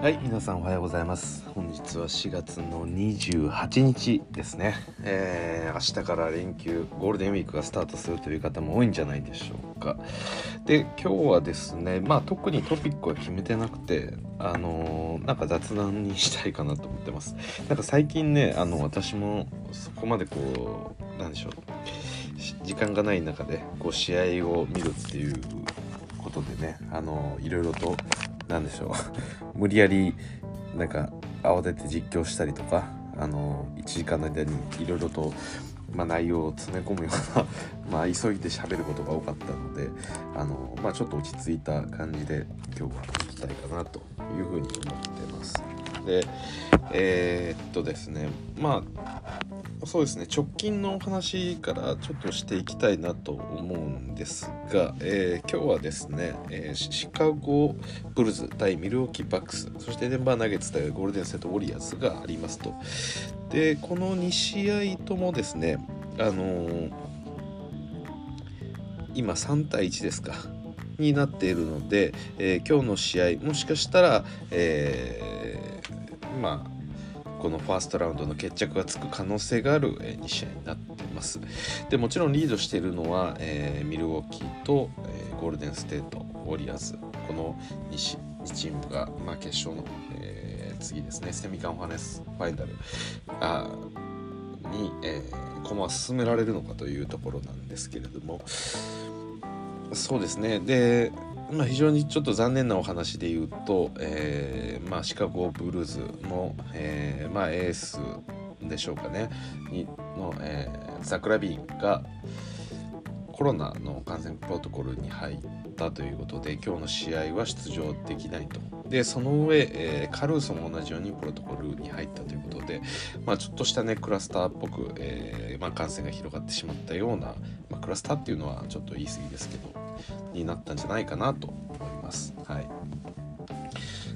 はい皆さんおはようございます。本日は4月の28日ですね、えー、明日から連休ゴールデンウィークがスタートするという方も多いんじゃないでしょうか。で今日はですねまあ特にトピックは決めてなくてあのー、なんか雑談にしたいかなと思ってます。なんか最近ねあの私もそこまでこうなんでしょう時間がない中でこう試合を見るっていうことでねあのいろいろと何でしょう 無理やりなんか慌てて実況したりとかあの1時間の間にいろいろと、まあ、内容を詰め込むような まあ急いで喋ることが多かったのであの、まあ、ちょっと落ち着いた感じで今日は行きたいかなというふうに思ってます。でえー、っとですねまあそうですね直近のお話からちょっとしていきたいなと思うんですが、えー、今日はですね、えー、シカゴブルズ対ミルウォーキーバックスそしてデンバーナゲッツ対ゴールデンステートウォリアーズがありますと。でこの2試合ともですねあの、今3対1ですかになっているので、え今日の試合もしかしたら、えまあこのファーストラウンドの決着がつく可能性がある、2試合になっています。でもちろんリードしているのは、えー、ミルウォーキーと、えー、ゴールデンステートウォリアーズこの 2, 2チームが、まあ、決勝の、えー、次ですね。セミカンファネスファイナルあに、えー、駒は進められるのかというところなんですけれども。そうですね。でまあ、非常にちょっと残念なお話で言うと、えーまあ、シカゴブルーズの、えーまあ、エースでしょうかね。の、えー、ザクラビンがコロナの感染プロトコルに入ったということで今日の試合は出場できないと。でその上、えー、カルーソも同じようにプロトコルに入ったということで、まあ、ちょっとしたねクラスターっぽく、えーまあ、感染が広がってしまったような、まあ、クラスターっていうのはちょっと言い過ぎですけどになったんじゃないかなと思います。はい、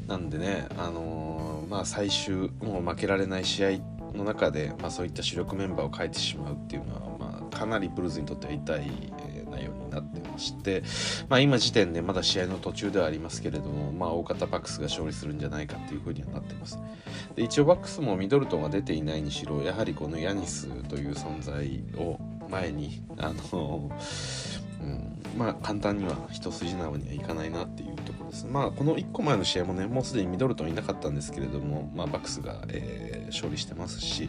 なんでね、あのー、まあ、最終もう負けられない試合の中で、まあ、そういった主力メンバーを変えてしまうっていうのは、まあ、かなりブルーズにとっては痛い、内容になってまして、まあ、今時点でまだ試合の途中ではありますけれども、まあ、大方バックスが勝利するんじゃないかっていうふうにはなってますで一応バックスもミドルトンが出ていないにしろやはりこのヤニスという存在を前にあのうん、まあ簡単には一筋縄にはいかないなっていうところです。まあこの1個前の試合もねもうすでにミドルトンいなかったんですけれども、まあ、バックスが、えー、勝利してますし、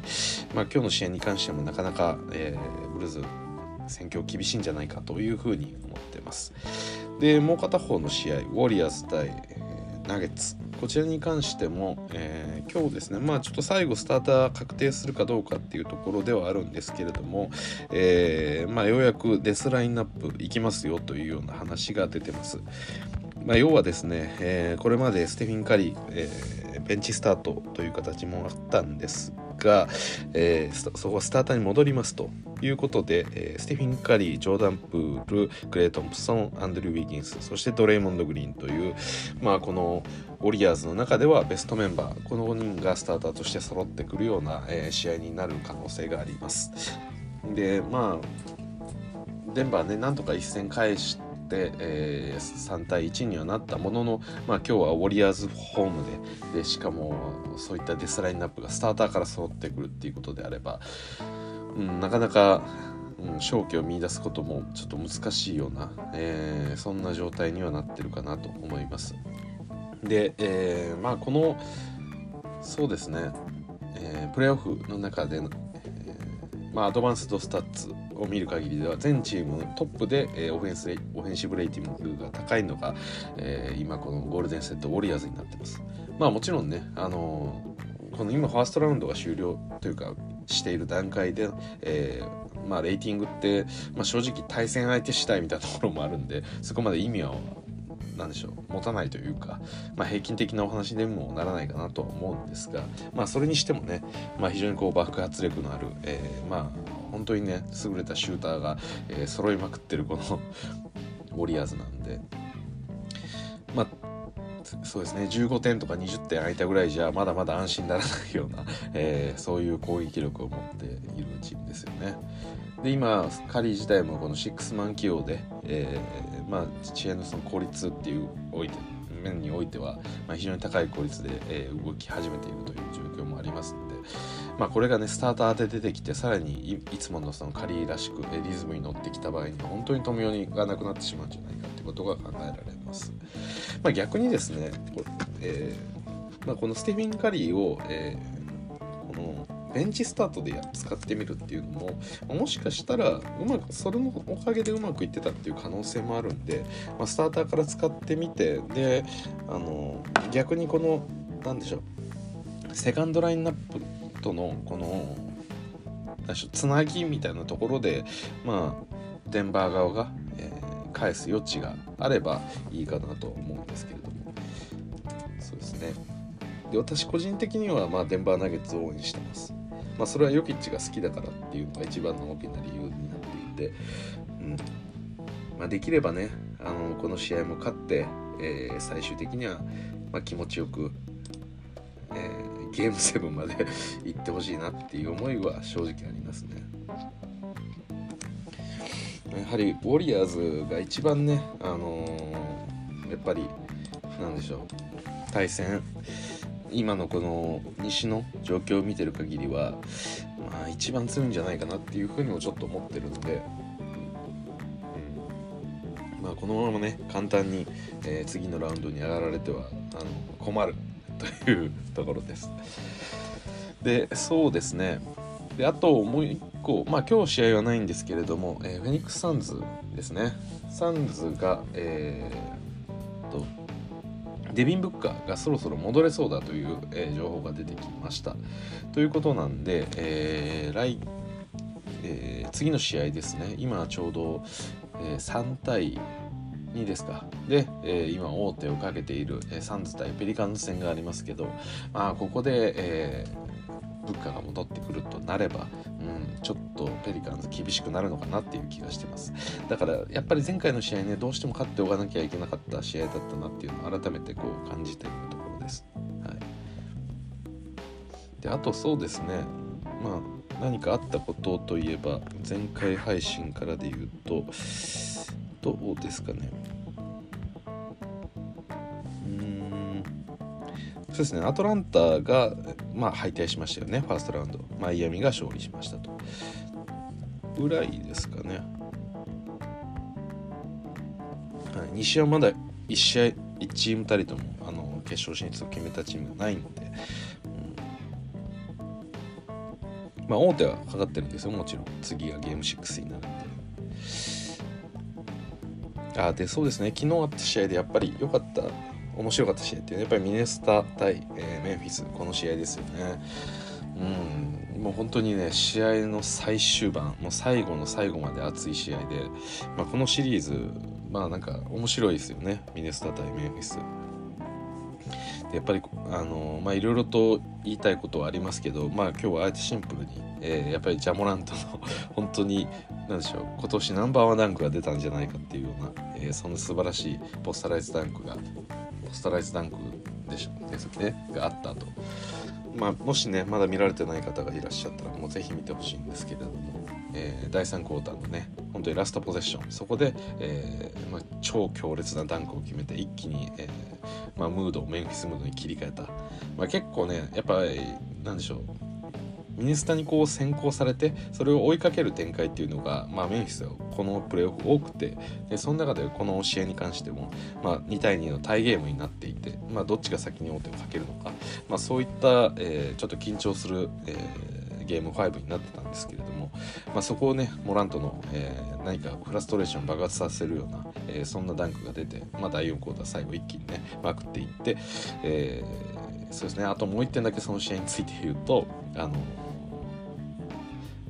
まあ、今日の試合に関してもなかなか、えー、ブルーズ戦況厳しいんじゃないかというふうに思ってます。でもう片方の試合ウォリアーズ対、えー、ナゲッツこちらに関しても、えー、今日ですねまあちょっと最後スターター確定するかどうかっていうところではあるんですけれども、えー、まあ、ようやくデスラインナップいきますよというような話が出てます。まあ、要はですね、えー、これまでステフィン・カリー、えベンチスタートという形もあったんですが、えー、そこはスターターに戻りますということで、えー、スティフィン・カリー、ジョーダン・プール、クレイ・トンプソン、アンドリュー・ウィギンス、そしてドレイモンド・グリーンという、まあ、このウォリアーズの中ではベストメンバー、この5人がスターターとして揃ってくるような、えー、試合になる可能性があります。で、まあ、デンバーね、なんとか一戦返して、えー、3対1にはなったものの、まあ、今日はウォリアーズホームででしかもそういったデスラインナップがスターターから揃ってくるっていうことであれば、うん、なかなか、うん、勝機を見いだすこともちょっと難しいような、えー、そんな状態にはなってるかなと思います。で、えー、まあこのそうですね、えー、プレーオフの中で、えー、まあ、 advanced stats を見る限りでは全チームトップで、えー、オフェンス offensive rating が高いのが、えー、今このゴールデンセットウォリアーズになってます。まあもちろんね、あのー、この今ファーストラウンドが終了というかしている段階で、えー、まあレーティングって、まあ、正直対戦相手次第みたいなところもあるんでそこまで意味は何でしょう持たないというか、まあ、平均的なお話でもならないかなとは思うんですが、まあ、それにしてもね、まあ、非常にこう爆発力のある、えー、まあ本当にね優れたシューターが、えー、揃いまくってるこの ウォリアーズなんでまあそうですね15点とか20点空いたぐらいじゃまだまだ安心ならないような、えー、そういう攻撃力を持っているチームですよね。で今カリー自体もこのシックスマン起用で、えー、まあ試合のその効率っていうおいて面においては、まあ、非常に高い効率で、えー、動き始めているという状況もありますので、まあ、これがねスターターで出てきてさらにいつものそのカリーらしく、リズムに乗ってきた場合には本当に富美がなくなってしまうんじゃないかってことが考えられます。まあ、逆にですねこ,、えーまあ、このステフィン・カリーを、えー、このベンチスタートで使ってみるっていうのももしかしたらうまくそれのおかげでうまくいってたっていう可能性もあるんで、まあ、スターターから使ってみてであの逆にこの何でしょうセカンドラインナップとのこのつなぎみたいなところでまあデンバー側が、えー、返す余地があればいいかなと思うんですけれども。そうですね。で私個人的にはまあデンバーナゲッツを応援してます。まあ、それはヨキッチが好きだからっていうのが一番の大きな理由になっていて、うん。まあ、できればねあのこの試合も勝って、えー、最終的には、まあ、気持ちよく、ゲーム7まで 行ってほしいなっていう思いは正直ありますね。やはりウォリアーズが一番ね、あのー、やっぱりなんでしょう対戦今のこの西の状況を見てる限りは、まあ、一番強いんじゃないかなっていうふうにもちょっと思ってるので、うんまあ、このままね簡単に、えー、次のラウンドに上がられてはあの困る というところです。でそうですねであともう一個まあ今日試合はないんですけれども、えー、フェニックス・サンズですねサンズがえー、とデビン・ブッカーがそろそろ戻れそうだという、えー、情報が出てきました。ということなんで、えー、来えー、次の試合ですね今ちょうど、えー、3対2ですか？で、えー、今王手をかけている、えー、サンズ対ペリカンズ戦がありますけど、まあ、ここで、えー、物価が戻ってくるとなれば、うん、ちょっとペリカンズ厳しくなるのかなっていう気がしてます。だからやっぱり前回の試合ねどうしても勝っておかなきゃいけなかった試合だったなっていうのを改めてこう感じているところです、はい、であとそうですね。まあ何かあったことといえば前回配信からで言うとどうですかね。そうですね。アトランタが、まあ、敗退しましたよね。ファーストラウンド。マイアミが勝利しましたと。ぐらいですかね、はい、西はまだ1試合1チームたりともあの決勝進出を決めたチームがないので、うん、まあ大手はかかってるんですよ。もちろん。次がゲーム6になるんで。あでそうですね昨日あった試合でやっぱり良かった面白かった試合っていうのはやっぱりミネスタ対、えー、メンフィスこの試合ですよね。うん、もう本当にね試合の最終盤もう最後の最後まで熱い試合で、まあ、このシリーズまあなんか面白いですよねミネスタ対メンフィス。でやっぱりあのまあいろいろと言いたいことはありますけどまあ今日はあえてシンプルに、えー、やっぱりジャモラントの 本当に何でしょう今年ナンバーワンダンクが出たんじゃないかっていうような、えー、そんな素晴らしいポスタライズダンクがポストライズダンクでしょですねがあったと。まあ、もしねまだ見られてない方がいらっしゃったらもうぜひ見てほしいんですけれども、えー、第3クォーターのね本当にラストポゼッションそこで、えーまあ、超強烈なダンクを決めて一気に、えまあ、ムードをメンフィスムードに切り替えた、まあ、結構ねやっぱりなんでしょうミネスタにこう先行されてそれを追いかける展開っていうのが、まあ、メンフィスはこのプレーオフ多くて。でその中でこの試合に関しても、まあ、2対2のタイゲームになっていて、まあ、どっちが先に王手をかけるのか、まあ、そういった、えー、ちょっと緊張する、えー、ゲーム5になってたんですけれども、まあ、そこをねモラントの、えー、何かフラストレーション爆発させるような、えー、そんなダンクが出て、まあ、第4クォーター最後一気にねまくっていって、えー、そうですね。あともう1点だけその試合について言うとあの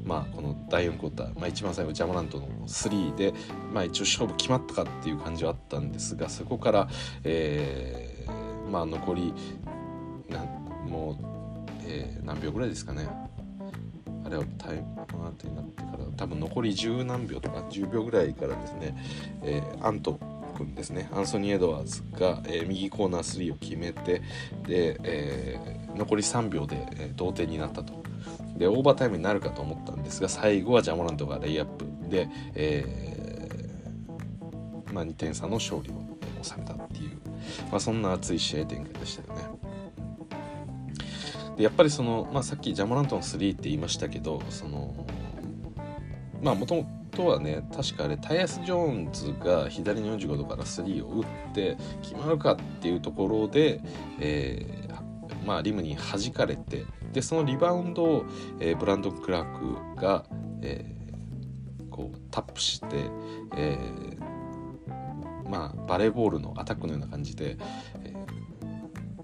まあ、この第4クォーター、まあ、一番最後ジャモラントの3で、まあ、一応勝負決まったかっていう感じはあったんですがそこから、えー、まあ、残りなもう、えー、何秒ぐらいですかねあれはタイムアウトになってから多分残り十何秒とか10秒ぐらいからですね、えー、アント君ですねアンソニー・エドワーズが、えー、右コーナー3を決めてで、えー、残り3秒で、えー、同点になったと。でオーバータイムになるかと思ったんですが最後はジャモラントがレイアップで、えーまあ、2点差の勝利を収めたっていう、まあ、そんな熱い試合展開でしたよね。でやっぱりその、まあ、さっきジャモラントの3って言いましたけどそのまあもともとはね確かあれタイヤス・ジョーンズが左の45度から3を打って決まるかっていうところで、えー、まあ、リムに弾かれてでそのリバウンドを、えー、ブランドン・クラークが、えー、こうタップして、えまあ、バレーボールのアタックのような感じで、え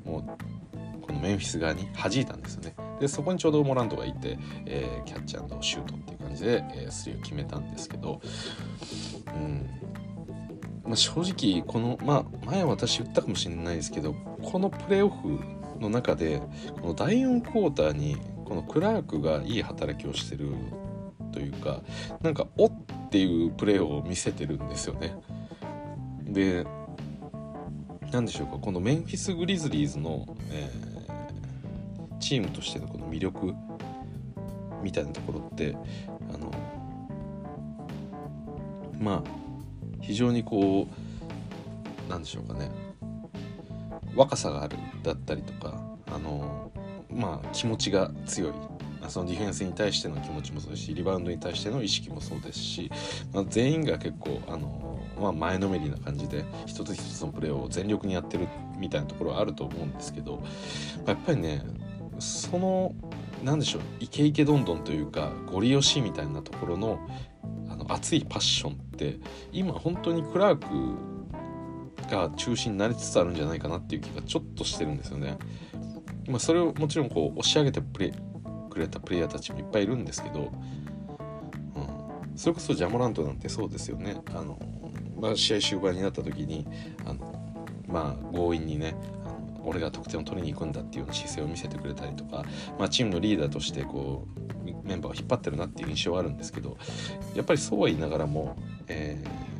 もうこのメンフィス側に弾いたんですよね。でそこにちょうどモラントがいて、えキャッチシュートっていう感じで、えー、3を決めたんですけど、うんまあ、正直この、まあ、前私言ったかもしれないですけどこのプレーオフの中でこの第4クォーターにこのクラークがいい働きをしてるというかなんか「おっ!」ていうプレーを見せてるんですよね。で何でしょうかこのメンフィス・グリズリーズの、えー、チームとしてのこの魅力みたいなところってあのまあ非常にこうなんでしょうかね若さがあるだったりとかあのまあ気持ちが強い。そのディフェンスに対しての気持ちもそうですしリバウンドに対しての意識もそうですし、まあ、全員が結構あの、まあ、前のめりな感じで一つ一つのプレーを全力にやってるみたいなところはあると思うんですけどまやっぱりねその何でしょうイケイケどんどんというかゴリ押しみたいなところのあの熱いパッションって今本当にクラークが中心になりつつあるんじゃないかなっていう気がちょっとしてるんですよね。まあ、それをもちろんこう押し上げてプレくれたプレイヤーたちもいっぱいいるんですけど、うん、それこそジャモラントなんてそうですよね。あのまあ、試合終盤になった時にあのまあ強引にね俺が得点を取りに行くんだっていう姿勢を見せてくれたりとか、まあ、チームのリーダーとしてこうメンバーを引っ張ってるなっていう印象はあるんですけどやっぱりそうは言いながらも、えー、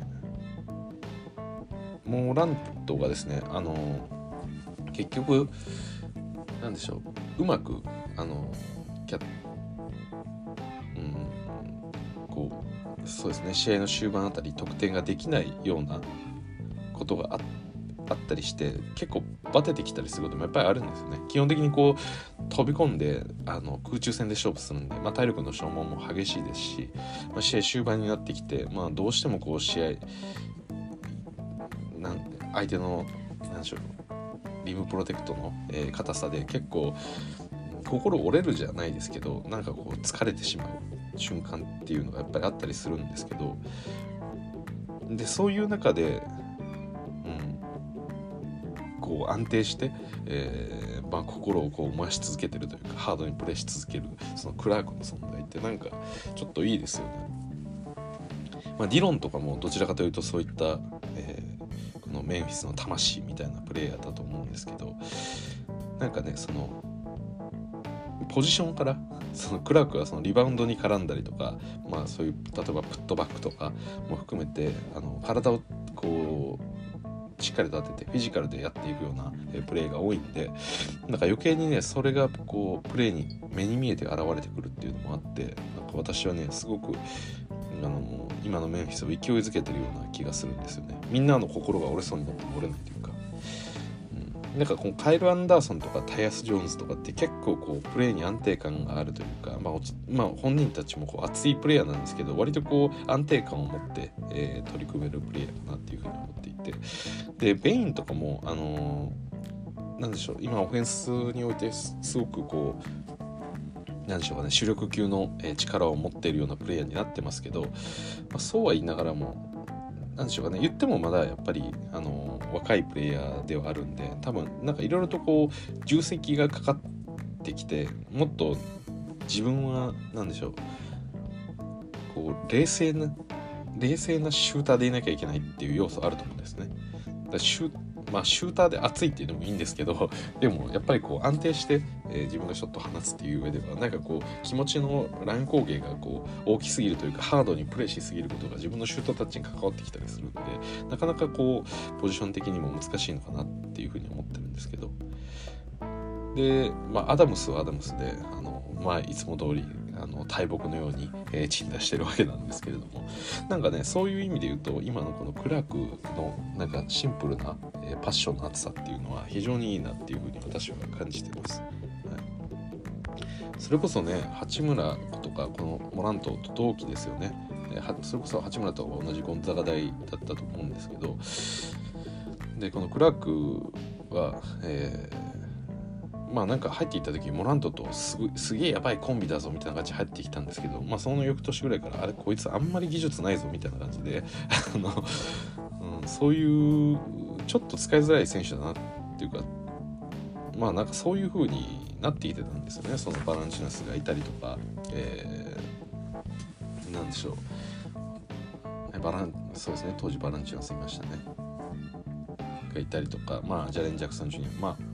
モーラントがですねあの結局なんでしょううまくあのキャうんこうそうですね試合の終盤あたり得点ができないようなことがあってあったりして結構バテてきたりすることもやっぱりあるんですよね。基本的にこう飛び込んであの空中戦で勝負するんで、まあ、体力の消耗も激しいですし、まあ、試合終盤になってきて、まあ、どうしてもこう試合なん相手の何でしょうリムプロテクトの、えー、硬さで結構心折れるじゃないですけどなんかこう疲れてしまう瞬間っていうのがやっぱりあったりするんですけどでそういう中でうんこう安定して、えーまあ、心をこう燃やし続けてるというかハードにプレーし続けるそのクラークの存在ってなんかちょっといいですよね。まあ、ディロンとかもどちらかというとそういった、えー、のメンフィスの魂みたいなプレイヤーだと思うんですけどなんかねそのポジションからそのクラークがそのリバウンドに絡んだりとか、まあ、そういう例えばプットバックとかも含めてあの体をこうしっかりと当ててフィジカルでやっていくような、プレーが多いんでなんか余計にねそれがこうプレーに目に見えて現れてくるっていうのもあってなんか私はねすごくあの今のメンフィスを勢いづけてるような気がするんですよね。みんなの心が折れそうになっても折れないというか、うん、なんかこのカイル・アンダーソンとかタイアス・ジョーンズとかって結構こうプレーに安定感があるというか、まあ、まあ、本人たちもこう熱いプレイヤーなんですけど割とこう安定感を持って、えー、取り組めるプレイヤーかなっていうふうに思っていて。でベインとかもあのー、なんでしょう今オフェンスにおいてすごくこうなんでしょうかね主力級の力を持っているようなプレイヤーになってますけど、まあ、そうは言いながらもなんでしょうかね言ってもまだやっぱりあの若いプレイヤーではあるんで多分なんかいろいろとこう重責がかかってきてもっと自分は何でしょうこう冷静な冷静なシューターでいなきゃいけないっていう要素あると思うんですね。だシュまあ、シューターで熱いっていうのもいいんですけど でもやっぱりこう安定して、えー、自分がショット放つっていう上ではなんかこう気持ちの乱高下がこう大きすぎるというかハードにプレーしすぎることが自分のシュートタッチに関わってきたりするんでなかなかこうポジション的にも難しいのかなっていうふうに思ってるんですけど。で、まあ、アダムスはアダムスであの、まあ、いつも通りあの大木のように、えー、鎮座してるわけなんですけれどもなんかねそういう意味で言うと今のこのクラークのなんかシンプルな、えー、パッションの厚さっていうのは非常にいいなっていうふうに私は感じてます。はい、それこそね八村とかこのモラントと同期ですよね。それこそ八村と同じゴンザガ大だったと思うんですけどでこのクラークは、えーまあなんか入っていった時モラントとすすげえやばいコンビだぞみたいな感じで入ってきたんですけどまあその翌年ぐらいからあれこいつあんまり技術ないぞみたいな感じで あの、うん、そういうちょっと使いづらい選手だなっていうかまあなんかそういう風になっていてたんですよね。そのバランチナスがいたりとか、えー、なんでしょう。バランそうですね。当時バランチナスいましたね。がいたりとかまあジャレン・ジャクソン・ジュニアまあ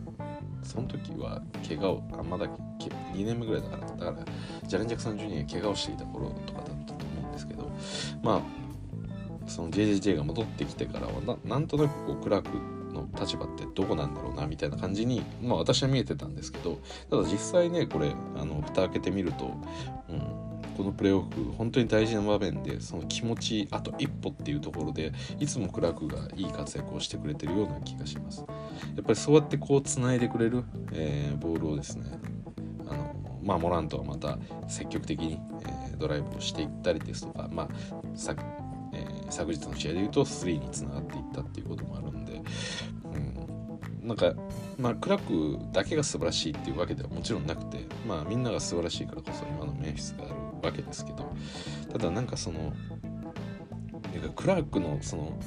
その時は怪我をあまだ2年目ぐらいだからだからジャレン・ジャクソン・ジュニア怪我をしていた頃とかだったと思うんですけどまあその JJJ が戻ってきてからはなんとなくこうクラークの立場ってどこなんだろうなみたいな感じに、まあ、私は見えてたんですけどただ実際ねこれあの蓋開けてみると、うん、このプレーオフ本当に大事な場面でその気持ちあと一歩っていうところでいつもクラークがいい活躍をしてくれてるような気がします。やっぱりそうやってこうつないでくれる、えー、ボールをですねあのまあモラントはまた積極的に、えー、ドライブをしていったりですとかまあさ、えー、昨日の試合でいうと3につながっていったっていうこともあるんで、うん、なんかまあ、クラークだけが素晴らしいっていうわけではもちろんなくて、まあ、みんなが素晴らしいからこそ今のメンフィスがあるわけですけどただなんかそのなんかクラークのその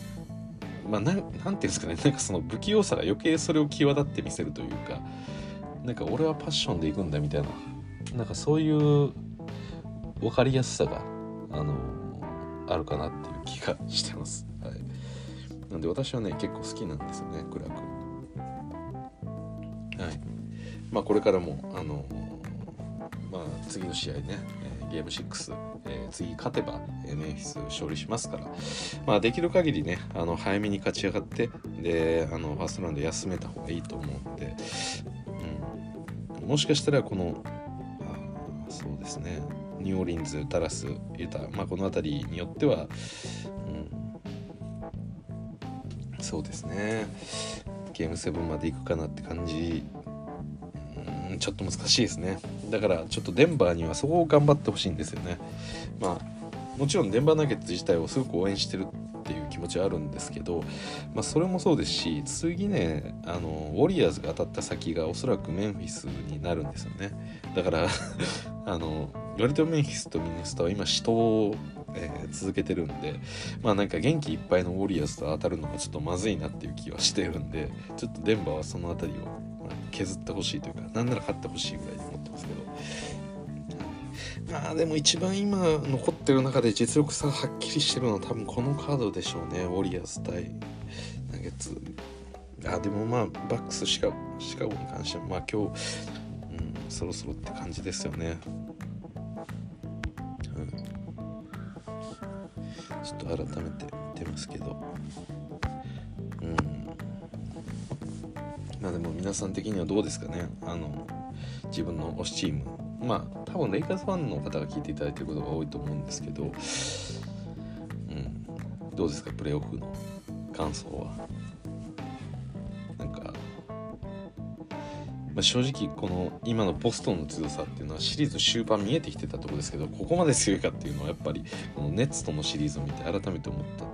まあなんていうんですかねなんかその不器用さが余計それを際立って見せるというかなんか俺はパッションでいくんだみたいななんかそういう分かりやすさがあのあるかなっていう気がしてます。はい、なんで私はね結構好きなんですよねクラーク。はい。まあこれからもあのまあ次の試合ねゲーム6、えー、次勝てば、えメンフィス勝利しますから、まあ、できる限りねあの早めに勝ち上がってであのファーストラウンド休めた方がいいと思うんで、うん、もしかしたらこのそうですね。ニューオーリンズダラスユタ、まあ、この辺りによっては、うん、そうですね。ゲーム7までいくかなって感じ。ちょっと難しいですね。だからちょっとデンバーにはそこを頑張ってほしいんですよね。まあもちろんデンバーナゲッツ自体をすごく応援してるっていう気持ちはあるんですけど、まあ、それもそうですし次ねあのウォリアーズが当たった先がおそらくメンフィスになるんですよね。だから あの割とメンフィスとミネスタは今死闘を、えー、続けてるんでまあなんか元気いっぱいのウォリアーズと当たるのがちょっとまずいなっていう気はしてるんでちょっとデンバーはその辺りを削ってほしいというかなんなら勝ってほしいぐらいに思ってますけど。まあでも一番今残ってる中で実力差はっきりしてるのは多分このカードでしょうね。ウォリアーズ対ナゲッツ。あでもまあバックスシカシカゴに関してはまあ今日、うん、そろそろって感じですよね、うん、ちょっと改めて見てますけど。うん。まあでも皆さん的にはどうですかね。あの自分の推しチーム。まあ多分レイカーズファンの方が聞いていただいてることが多いと思うんですけど、うん、どうですか？プレーオフの感想は。なんか、まあ、正直この今のボストンの強さっていうのはシリーズ終盤見えてきてたとこですけどここまで強いかっていうのはやっぱりこのネッツとのシリーズを見て改めて思った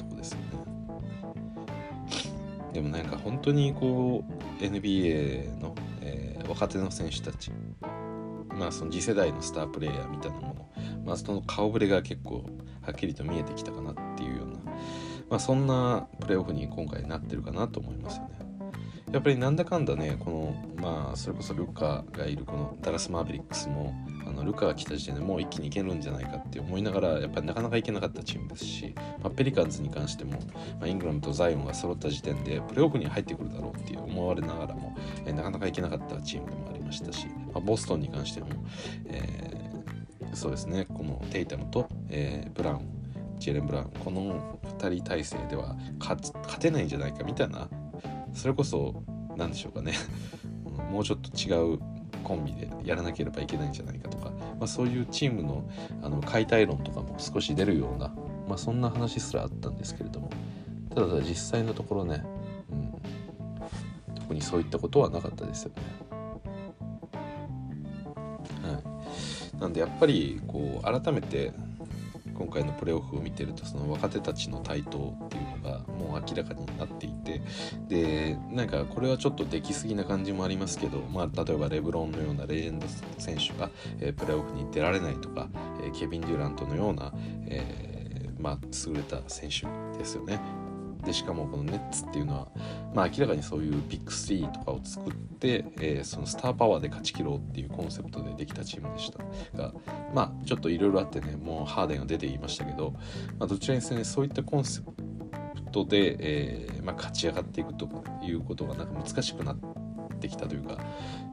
でもなんか本当にこう NBA の、えー、若手の選手たち、まあ、その次世代のスタープレーヤーみたいなもの、まあ、その顔ぶれが結構はっきりと見えてきたかなっていうような、まあ、そんなプレーオフに今回なってるかなと思いますよね。やっぱりなんだかんだねこのまあそれこそルカがいるこのダラス・マーベリックスものルカが来た時点でもう一気にいけるんじゃないかって思いながらやっぱりなかなかいけなかったチームですし、まあ、ペリカンズに関しても、まあ、イングラムとザイオンが揃った時点でプレーオフに入ってくるだろうっていう思われながらも、えー、なかなかいけなかったチームでもありましたし、まあ、ボストンに関しても、えー、そうですねこのテイタムと、えー、ブラウンジェレン・ブラウンこの2人体制では勝てないんじゃないかみたいなそれこそ何でしょうかね。もうちょっと違うコンビでやらなければいけないんじゃないかとか、まあ、そういうチームのあの解体論とかも少し出るような、まあ、そんな話すらあったんですけれどもただ実際のところね、うん、特にそういったことはなかったですよね。はい、なんでやっぱりこう改めて今回のプレーオフを見てるとその若手たちの台頭っていうのがもう明らかになっていてでなんかこれはちょっとできすぎな感じもありますけど、まあ、例えばレブロンのようなレジェンド選手が、えー、プレーオフに出られないとか、えー、ケビン・デュラントのような、えー、まあ、優れた選手ですよね。でしかもこのネッツっていうのは、まあ、明らかにそういうビッグ3とかを作って、えー、そのスターパワーで勝ち切ろうっていうコンセプトでできたチームでしたがまあちょっといろいろあってねもうハーデンが出ていましたけど、まあ、どちらにせよねそういったコンセプトで、えーまあ、勝ち上がっていくということがなんか難しくなってきたというか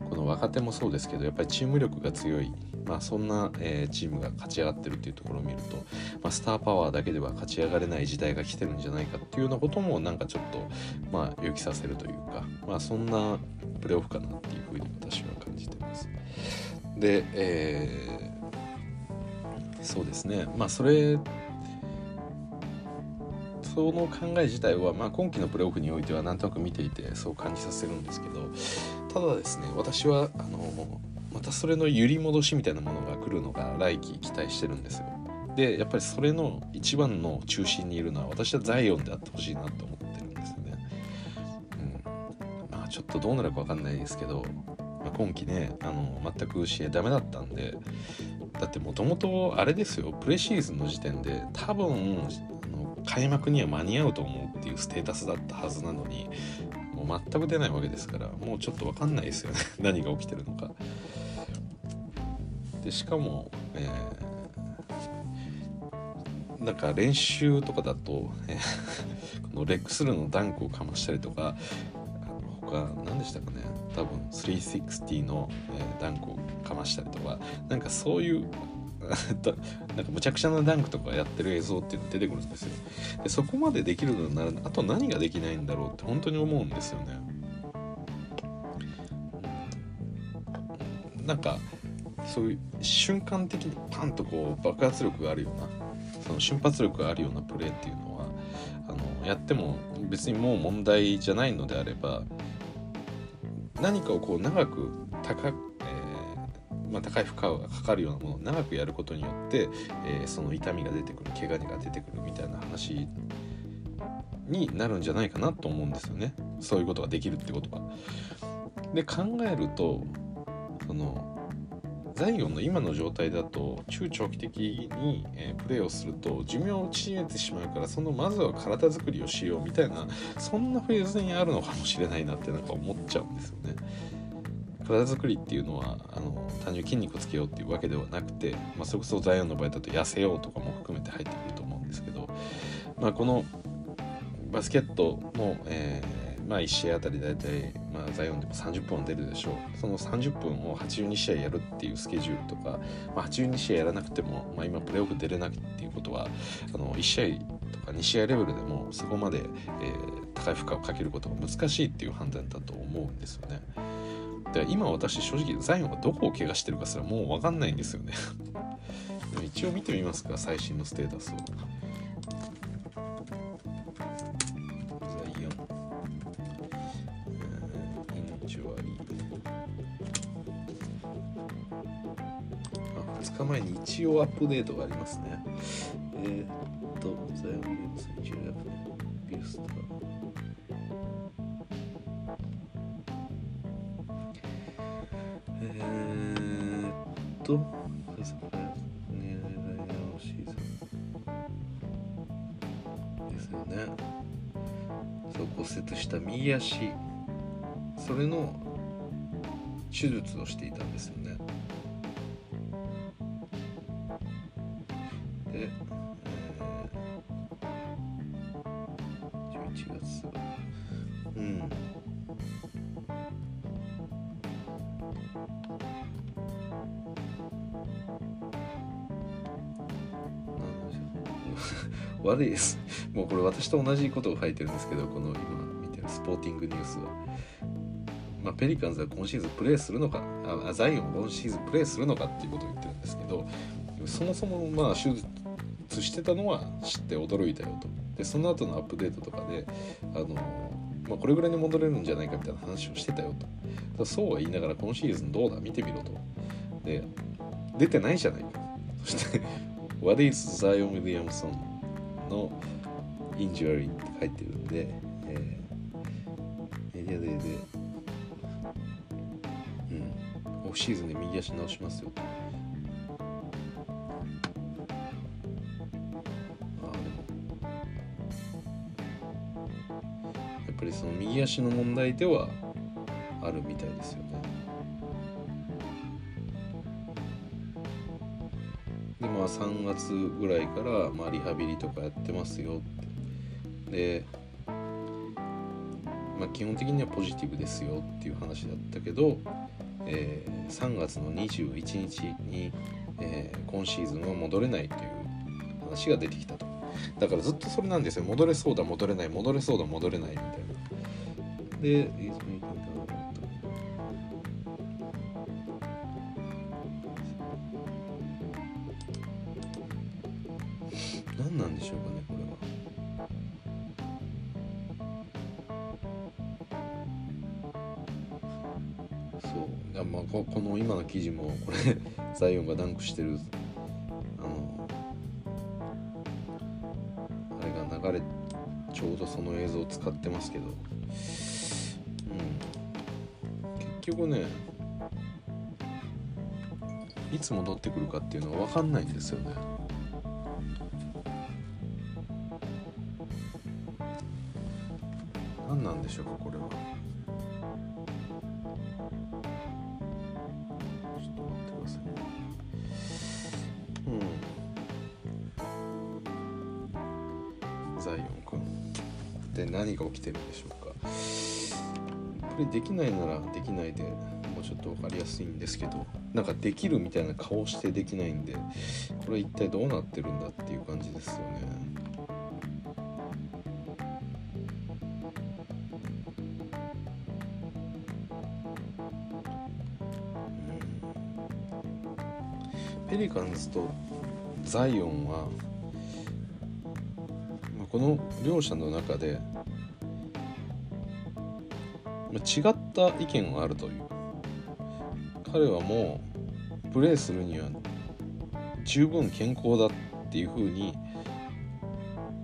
この若手もそうですけどやっぱりチーム力が強いまあ、そんな、えー、チームが勝ち上がってるっていうところを見ると、まあ、スターパワーだけでは勝ち上がれない時代が来てるんじゃないかっていうようなこともなんかちょっと、まあ、勇気させるというか、まあ、そんなプレーオフかなっていうふうに私は感じてます。で、えー、そうですねまあそれその考え自体は、まあ、今季のプレーオフにおいてはなんとなく見ていてそう感じさせるんですけどただですね私はあのまたそれの揺り戻しみたいなものが来るのが来季期待してるんですよ。でやっぱりそれの一番の中心にいるのは私はザイオンであってほしいなと思ってるんですよね。うん、まあちょっとどうなるか分かんないですけど、まあ、今季ねあの全く試合ダメだったんでだってもともとあれですよプレシーズンの時点で多分開幕には間に合うと思うっていうステータスだったはずなのにもう全く出ないわけですからもうちょっと分かんないですよね 何が起きてるのか。でしかも、えー、なんか練習とかだと、え、このレックスルーのダンクをかましたりとか他何でしたかね多分360の、え、ダンクをかましたりとかなんかそういう なんかむちゃくちゃなダンクとかやってる映像っていうの出てくるんですよ。でそこまでできるのならあと何ができないんだろうって本当に思うんですよね。なんかそういう瞬間的にパンとこう爆発力があるようなその瞬発力があるようなプレーっていうのはあのやっても別にもう問題じゃないのであれば何かをこう長く高く、まあ、高い負荷がかかるようなものを長くやることによって、えー、その痛みが出てくる怪我が出てくるみたいな話になるんじゃないかなと思うんですよねそういうことができるってことは。で考えるとそのザイオンの今の状態だと中長期的に、えー、プレーをすると寿命を縮めてしまうからそのまずは体作りをしようみたいなそんなフェーズにあるのかもしれないなってなんか思っちゃうんですよね。体作りっていうのはあの単純に筋肉をつけようっていうわけではなくて、まあ、それこそザイオンの場合だと痩せようとかも含めて入ってくると思うんですけど、まあ、このバスケットの、えーまあ、1試合あたり大体、まあ、ザイオンでも30分出るでしょうその30分を82試合やるっていうスケジュールとか、まあ、82試合やらなくても、まあ、今プレーオフ出れなくっていうことはあの1試合とか2試合レベルでもそこまで、えー、高い負荷をかけることが難しいっていう判断だと思うんですよね。で今私正直ザイオンがどこを怪我してるかすらもう分かんないんですよね 一応見てみますか最新のステータスを。日前に一応アップデートがありますね。えー、っと、ザイオンゲームス一応やビュースター。えー、っと、ねシーズンですよね。そう骨折した右足、それの手術をしていたんですよね。で悪いです。もうこれ私と同じことを書いてるんですけど、この今見てるスポーティングニュースは。まあ、ペリカンズは今シーズンプレーするのかあザイオン今シーズンプレーするのかっていうことを言ってるんですけどそもそもまあ手術してたのは知って驚いたよと。でその後のアップデートとかであの、まあ、これぐらいに戻れるんじゃないかみたいな話をしてたよと。そうは言いながら今シーズンどうだ見てみろと。で出てないじゃないか。そして What is Zion Williamson の injury って書いてるんで、えー、メディアデーで、うん、オフシーズンで右足直しますよと。やっぱりその右足の問題ではあるみたいですよね。あ3月ぐらいから、まあ、リハビリとかやってますよって。で、まあ、基本的にはポジティブですよっていう話だったけど、えー、3月の21日に、えー、今シーズンは戻れないという話が出てきたと。だからずっとそれなんですよ。戻れそうだ戻れない。戻れそうだ戻れないみたいな。でそう。やまあここの今の記事もこれ ザイオンがダンクしてるあのあれが流れちょうどその映像を使ってますけど、うん、結局ねいつ戻ってくるかっていうのは分かんないんですよね。きないならできないでもうちょっと分かりやすいんですけどなんかできるみたいな顔してできないんでこれ一体どうなってるんだっていう感じですよね。ペリカンズとザイオンはまあこの両者の中で違った意見があるという。彼はもうプレーするには十分健康だっていうふうに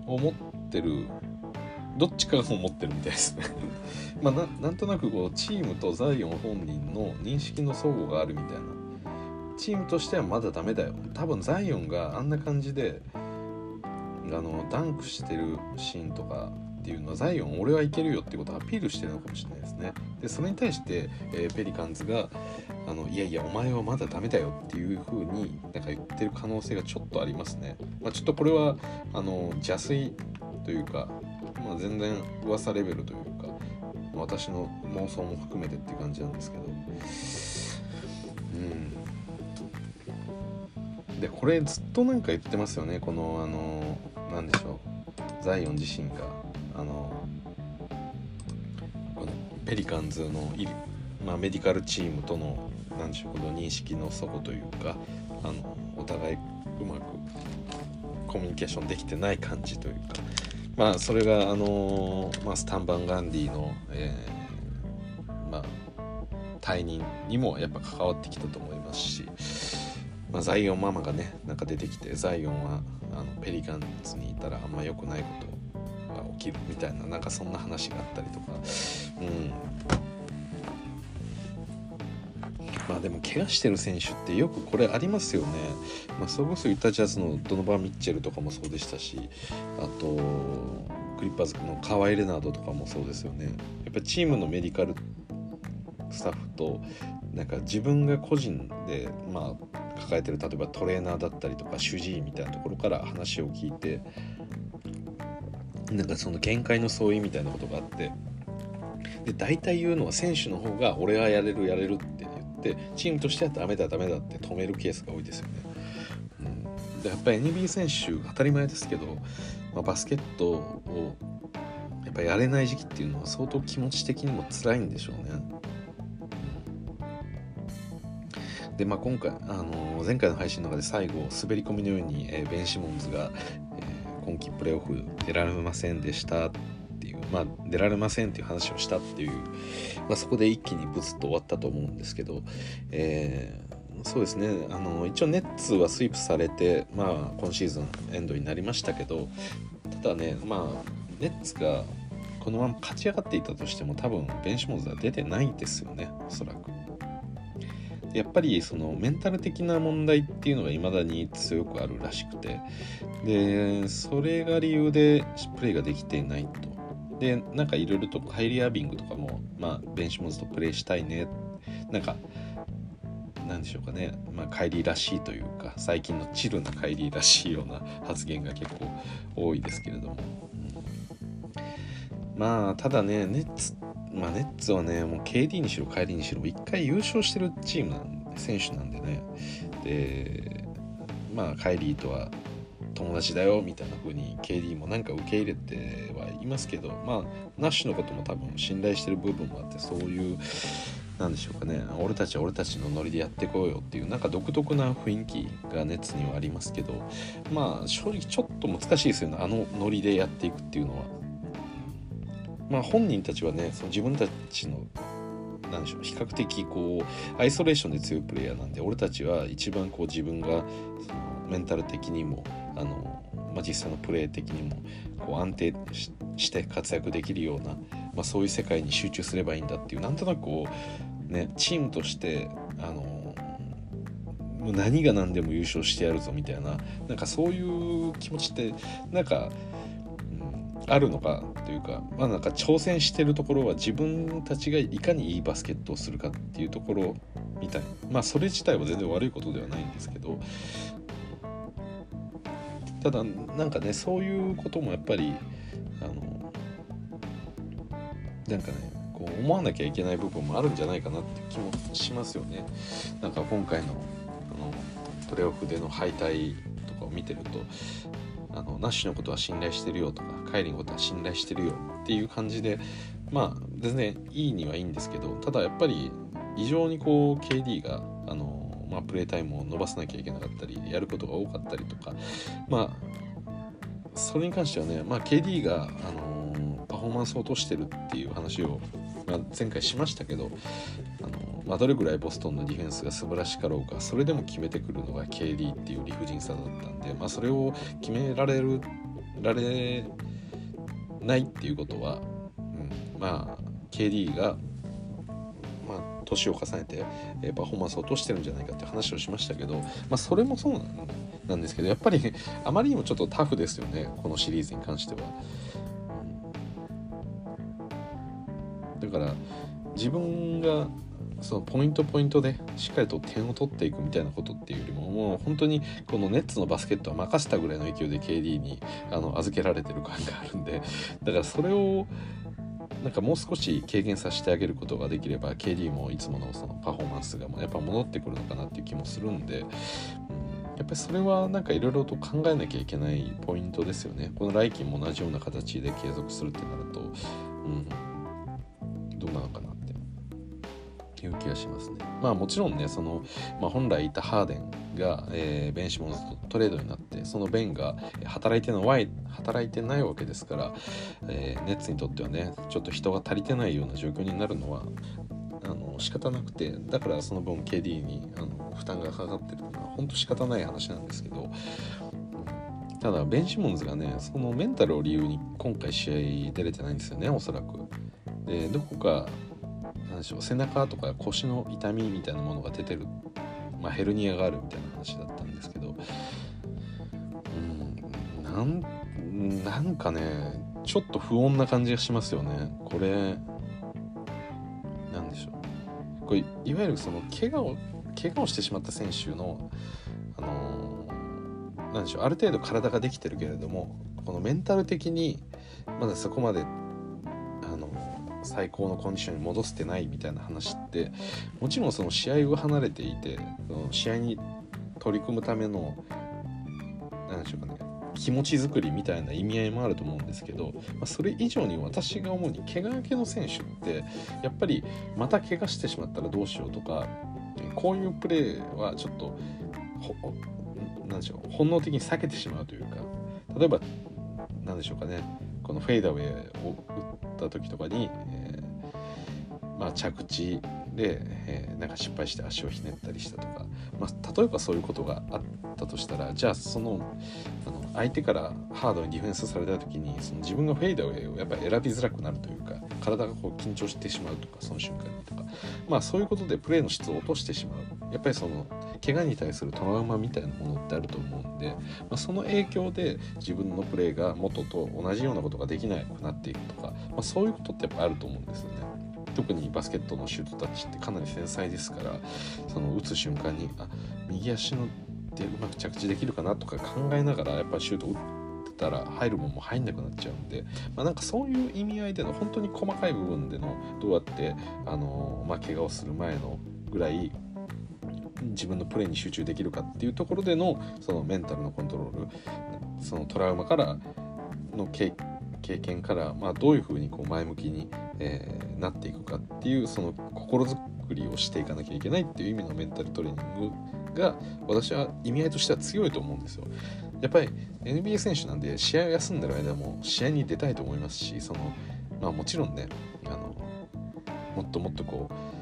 思ってる。どっちかが思ってるみたいです。ね まあななんとなくこうチームとザイオン本人の認識の相互があるみたいな。チームとしてはまだダメだよ。多分ザイオンがあんな感じであのダンクしてるシーンとかっていうのはザイオン俺はいけるよってことをアピールしてるのかもしれないですね。でそれに対して、えー、ペリカンズがあのいやいやお前はまだダメだよっていう風になんか言ってる可能性がちょっとありますね、まあ、ちょっとこれはあの邪推というか、まあ、全然噂レベルというか私の妄想も含めてっていう感じなんですけど。うん。でこれずっとなんか言ってますよね。このあの何でしょう。ザイオン自身が。あのペリカンズのまあ、メディカルチームとの何でしょうこの認識の底というかあのお互いうまくコミュニケーションできてない感じというかまあそれがあのまあ、スタンバン・ガンディの、えー、まあ、退任にもやっぱ関わってきたと思いますし、まあ、ザイオンママがねなんか出てきてザイオンはあのペリカンズにいたらあんま良くないこときるみたいななんかそんな話があったりとかうんまあでも怪我してる選手ってよくこれありますよね。まあ、それこそユタジャズのドノバン・ミッチェルとかもそうでしたしあとクリッパーズのカワイ・レナードとかもそうですよね。やっぱチームのメディカルスタッフとなんか自分が個人でまあ抱えてる例えばトレーナーだったりとか主治医みたいなところから話を聞いてなんかその見解の相違みたいなことがあってで大体言うのは選手の方が俺はやれるやれるって言ってチームとしてはダメだダメだって止めるケースが多いですよね。うん、でやっぱり NBA 選手当たり前ですけど、まあ、バスケットをやっぱやれない時期っていうのは相当気持ち的にも辛いんでしょうね。で、まあ、今回、あの、前回の配信の中で最後滑り込みのように、えー、ベン・シモンズが今季プレーオフ出られませんでしたっていう、まあ、出られませんっていう話をしたっていう、まあ、そこで一気にブツッと終わったと思うんですけど、えー、そうですねあの一応ネッツはスイープされて、まあ、今シーズンエンドになりましたけどただねまあネッツがこのまま勝ち上がっていたとしても多分ベンシモンズは出てないですよねおそらく。やっぱりそのメンタル的な問題っていうのが未だに強くあるらしくて。でそれが理由でプレーができていないと。でなんかいろいろとカイリー・アービングとかも、まあ、ベンシモンズとプレーしたいね。なんかなんでしょうかね、まあ、カイリーらしいというか最近のチルなカイリーらしいような発言が結構多いですけれども、うん、まあただねネッツまあ、ネッツはね、もう KD にしろ、帰りにしろ、一回優勝してるチームなんで、選手なんでね。で、まあ、カイリーとは友達だよみたいな風に KD もなんか受け入れてはいますけど、まあ、ナッシュのことも多分信頼してる部分もあって、そういう、なんでしょうかね、俺たちは俺たちのノリでやっていこうよっていう、なんか独特な雰囲気がネッツにはありますけど、まあ、正直ちょっと難しいですよね、あのノリでやっていくっていうのは。まあ、本人たちはねその自分たちのなんでしょう比較的こうアイソレーションで強いプレイヤーなんで俺たちは一番こう自分がそのメンタル的にもあの、まあ、実際のプレー的にもこう安定して活躍できるような、まあ、そういう世界に集中すればいいんだっていうなんとなくこうねチームとしてあのもう何が何でも優勝してやるぞみたいななんかそういう気持ちってなんかあるのかというか,、まあ、なんか挑戦してるところは自分たちがいかにいいバスケットをするかっていうところみたいまあそれ自体は全然悪いことではないんですけどただなんかねそういうこともやっぱりあのなんかねこう思わなきゃいけない部分もあるんじゃないかなって気もしますよね。なんか今回のあのプレオフでの敗退とかを見てるとあのナッシュのことは信頼してるよとかカイリのことは信頼してるよっていう感じでまあ全然いいにはいいんですけどただやっぱり異常にこう KD があの、まあ、プレータイムを伸ばさなきゃいけなかったりやることが多かったりとかまあそれに関してはね、まあ、KD が、あのパフォーマンスを落としてるっていう話を、まあ、前回しましたけど、まあ、どれぐらいボストンのディフェンスが素晴らしかろうかそれでも決めてくるのが KD っていう理不尽さだったんで、まあ、それを決められるられないっていうことは、うん、まあ KD がまあ、年を重ねて、えパフォーマンスを落としてるんじゃないかって話をしましたけど、まあ、それもそうなんですけどやっぱりあまりにもちょっとタフですよねこのシリーズに関しては。だから自分がそのポイントポイントでしっかりと点を取っていくみたいなことっていうよりももう本当にこのネッツのバスケットは任せたぐらいの勢いで KD にあの預けられてる感があるんでだからそれをなんかもう少し軽減させてあげることができれば KD もいつものそのパフォーマンスがやっぱ戻ってくるのかなっていう気もするんで、やっぱりそれはなんかいろいろと考えなきゃいけないポイントですよね。この来季も同じような形で継続するってなると、うん、どうなのかな。いう気がしますね。まあもちろんねその、まあ、本来いたハーデンが、えー、ベンシモンズとトレードになってそのベンが働いてない働いてないわけですから、えー、ネッツにとってはねちょっと人が足りてないような状況になるのはあの仕方なくてだからその分 KD にあの負担がかかってるのは本当仕方ない話なんですけどただベンシモンズがねそのメンタルを理由に今回試合出れてないんですよねおそらく。でどこかでしょう背中とか腰の痛みみたいなものが出てる、まあ、ヘルニアがあるみたいな話だったんですけどうんなんなんかねちょっと不穏な感じがしますよね。これなんでしょう。これいわゆるその怪我を怪我をしてしまった選手のあのなんでしょう。ある程度体ができてるけれどもこのメンタル的にまだそこまで最高のコンディションに戻せてないみたいな話ってもちろんその試合を離れていてその試合に取り組むための何でしょうかね気持ち作りみたいな意味合いもあると思うんですけど、まあ、それ以上に私が思うに怪我明けの選手ってやっぱりまた怪我してしまったらどうしようとかこういうプレーはちょっとなんでしょう本能的に避けてしまうというか例えば何でしょうかねこのフェイダウェイを打った時とかに、えー、まあ、着地で、えー、なんか失敗して足をひねったりしたとか、まあ、例えばそういうことがあったとしたらじゃあそのあの相手からハードにディフェンスされた時にその自分がフェイダーウェイをやっぱ選びづらくなるというか体がこう緊張してしまうとかその瞬間にとか。まあそういうことでプレーの質を落としてしまう。やっぱりその怪我に対するトラウマみたいなものってあると思うんで、まあ、その影響で自分のプレーが元と同じようなことができなくなっていくとか、まあ、そういうことってやっぱあると思うんですよね。特にバスケットのシュートタッチってかなり繊細ですからその打つ瞬間にあ右足のでうまく着地できるかなとか考えながらやっぱシュート打ってたら入るもんも入んなくなっちゃうんで、まあ、なんかそういう意味合いでの本当に細かい部分でのどうやってあの、まあ、怪我をする前のぐらい自分のプレーに集中できるかっていうところでのそのメンタルのコントロールそのトラウマからの経験から、まあ、どういうふうにこう前向きに、え、なっていくかっていうその心づくりをしていかなきゃいけないっていう意味のメンタルトレーニングが私は意味合いとしては強いと思うんですよ。やっぱり NBA 選手なんで試合を休んでる間も試合に出たいと思いますしその、まあ、もちろんねあのもっともっとこう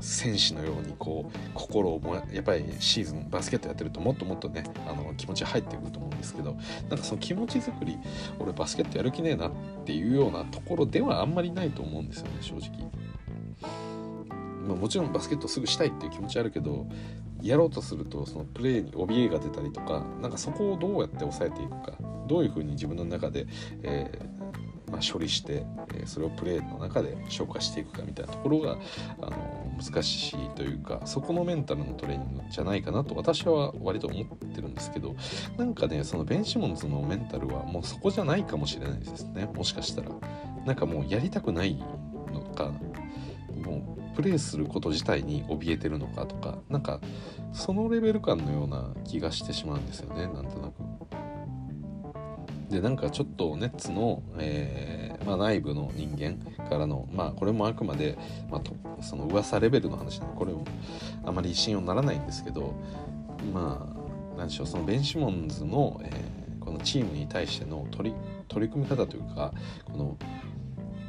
戦士のようにこう心をもやっぱりシーズンバスケットやってるともっともっとねあの気持ち入ってくると思うんですけどなんかその気持ち作り俺バスケットやる気ねえなっていうようなところではあんまりないと思うんですよね正直。まあ、もちろんバスケットすぐしたいっていう気持ちあるけどやろうとするとそのプレーに怯えが出たりとかなんかそこをどうやって抑えていくかどういうふうに自分の中で、えーまあ、処理して、え、それをプレーの中で消化していくかみたいなところがあの難しいというかそこのメンタルのトレーニングじゃないかなと私は割と思ってるんですけどなんかねそのベン・シモンズのメンタルはもうそこじゃないかもしれないですねもしかしたらなんかもうやりたくないのかもうプレイすること自体に怯えてるのかとかなんかそのレベル感のような気がしてしまうんですよねなんとなく。でなんかちょっとネッツの、えーまあ、内部の人間からのまあこれもあくまで、まあ、とその噂レベルの話なのでこれもあまり信用ならないんですけどまあ何でしょうそのベン・シモンズの、えー、このチームに対しての取り取り組み方というかこの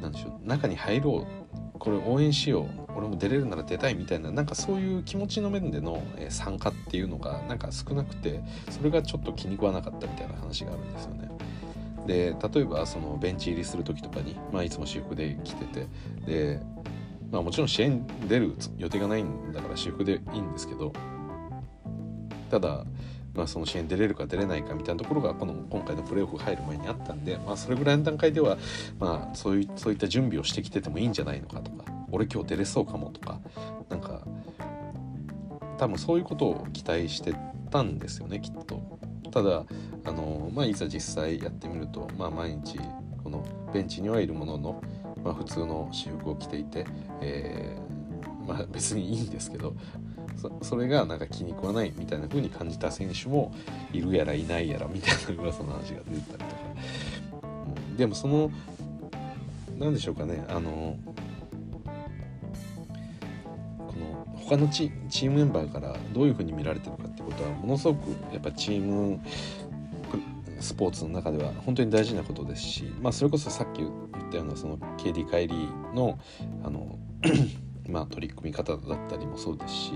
何でしょう中に入ろうこれ応援しよう俺も出れるなら出たいみたいななんかそういう気持ちの面での参加っていうのがなんか少なくてそれがちょっと気に食わなかったみたいな話があるんですよね。で例えばそのベンチ入りする時とかに、まあ、いつも私服で来ててで、まあ、もちろん試合に出る予定がないんだから私服でいいんですけどただまあ、その試合に出れるか出れないかみたいなところがこの今回のプレーオフ入る前にあったんで、まあ、それぐらいの段階では、まあ、そういそういった準備をしてきててもいいんじゃないのかとか俺今日出れそうかもとかなんか多分そういうことを期待してたんですよねきっと。ただあの、まあ、いざ実際やってみると、まあ、毎日このベンチにはいるものの、まあ、普通の私服を着ていて、えーまあ、別にいいんですけどそれがなんか気に食わないみたいな風に感じた選手もいるやらいないやらみたいな噂の話が出てたりとか、うん、でもその何でしょうかねあの他のチチームメンバーからどういう風に見られてるかってことはものすごくやっぱチームスポーツの中では本当に大事なことですし、まあ、それこそさっき言ったようなその KD カイリーのあの まあ、取り組み方だったりもそうですし、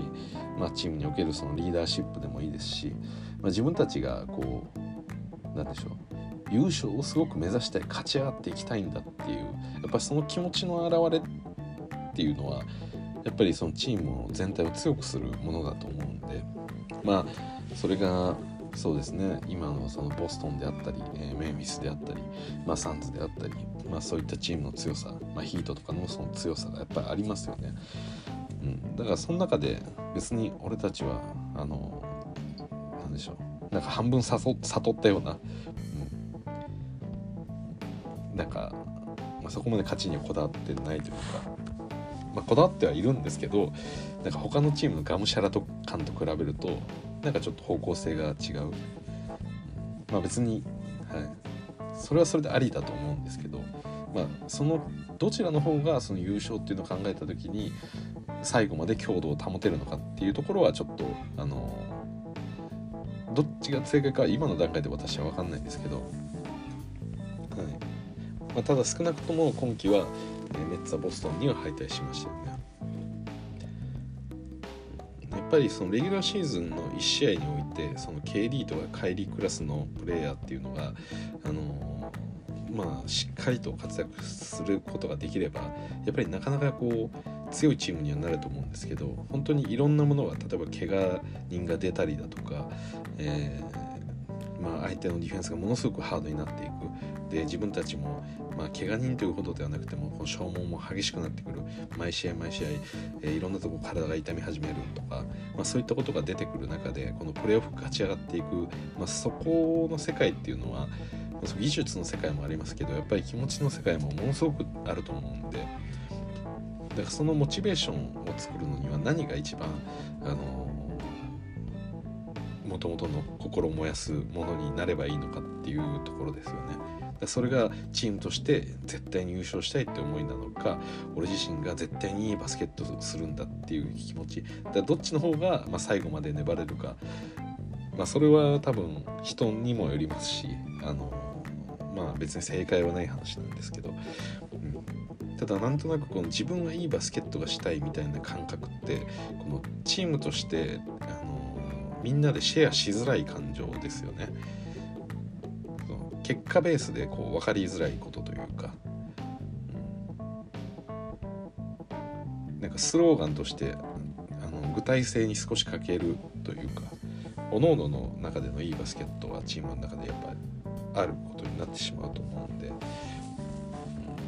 まあ、チームにおけるそのリーダーシップでもいいですし、まあ、自分たちがこうなんでしょう優勝をすごく目指したい勝ち上がっていきたいんだっていうやっぱりその気持ちの表れっていうのはやっぱりそのチーム全体を強くするものだと思うんでまあそれがそうですね今のそのボストンであったり、えー、メンフィスであったり、まあ、サンズであったり、まあ、そういったチームの強さ、まあ、ヒートとかのその強さがやっぱりありますよね。うん、だからその中で別に俺たちはあのなんでしょうなんか半分悟ったような、うん、なんか、まあ、そこまで勝ちにこだわってないというか、まあ、こだわってはいるんですけどなんか他のチームのがむしゃらと感と比べるとなんかちょっと方向性が違う。まあ別に、はい、それはそれでありだと思うんですけど、まあ、そのどちらの方がその優勝っていうのを考えた時に最後まで強度を保てるのかっていうところはちょっとあのどっちが正解か今の段階で私は分かんないんですけど、まあ、ただ少なくとも今季はメッツァボストンには敗退しましたよね。やっぱりそのレギュラーシーズンの1試合においてその KD とかカイリークラスのプレーヤーっていうのがあのまあしっかりと活躍することができればやっぱりなかなかこう強いチームにはなると思うんですけど本当にいろんなものが例えば怪我人が出たりだとか、えー、まあ、相手のディフェンスがものすごくハードになっていく。で自分たちもまあ、怪我人というほどではなくてもこの消耗も激しくなってくる。毎試合毎試合、えー、いろんなとこ体が痛み始めるとか、まあ、そういったことが出てくる中でこのプレーオフ勝ち上がっていく、まあ、そこの世界っていうのは技術の世界もありますけどやっぱり気持ちの世界もものすごくあると思うんでだからそのモチベーションを作るのには何が一番あのもともとの心を燃やすものになればいいのかっていうところですよね。それがチームとして絶対に優勝したいって思いなのか俺自身が絶対にいいバスケットするんだっていう気持ち。だどっちの方が、まあ、最後まで粘れるか、まあ、それは多分人にもよりますしあのまあ別に正解はない話なんですけど、うん、ただなんとなくこの自分がいいバスケットがしたいみたいな感覚ってこのチームとしてあみんなでシェアしづらい感情ですよね。結果ベースでこう分かりづらいことというか、うん、なんかスローガンとしてあの具体性に少し欠けるというか各々の中でのいいバスケットはチームの中でやっぱりあることになってしまうと思うんで。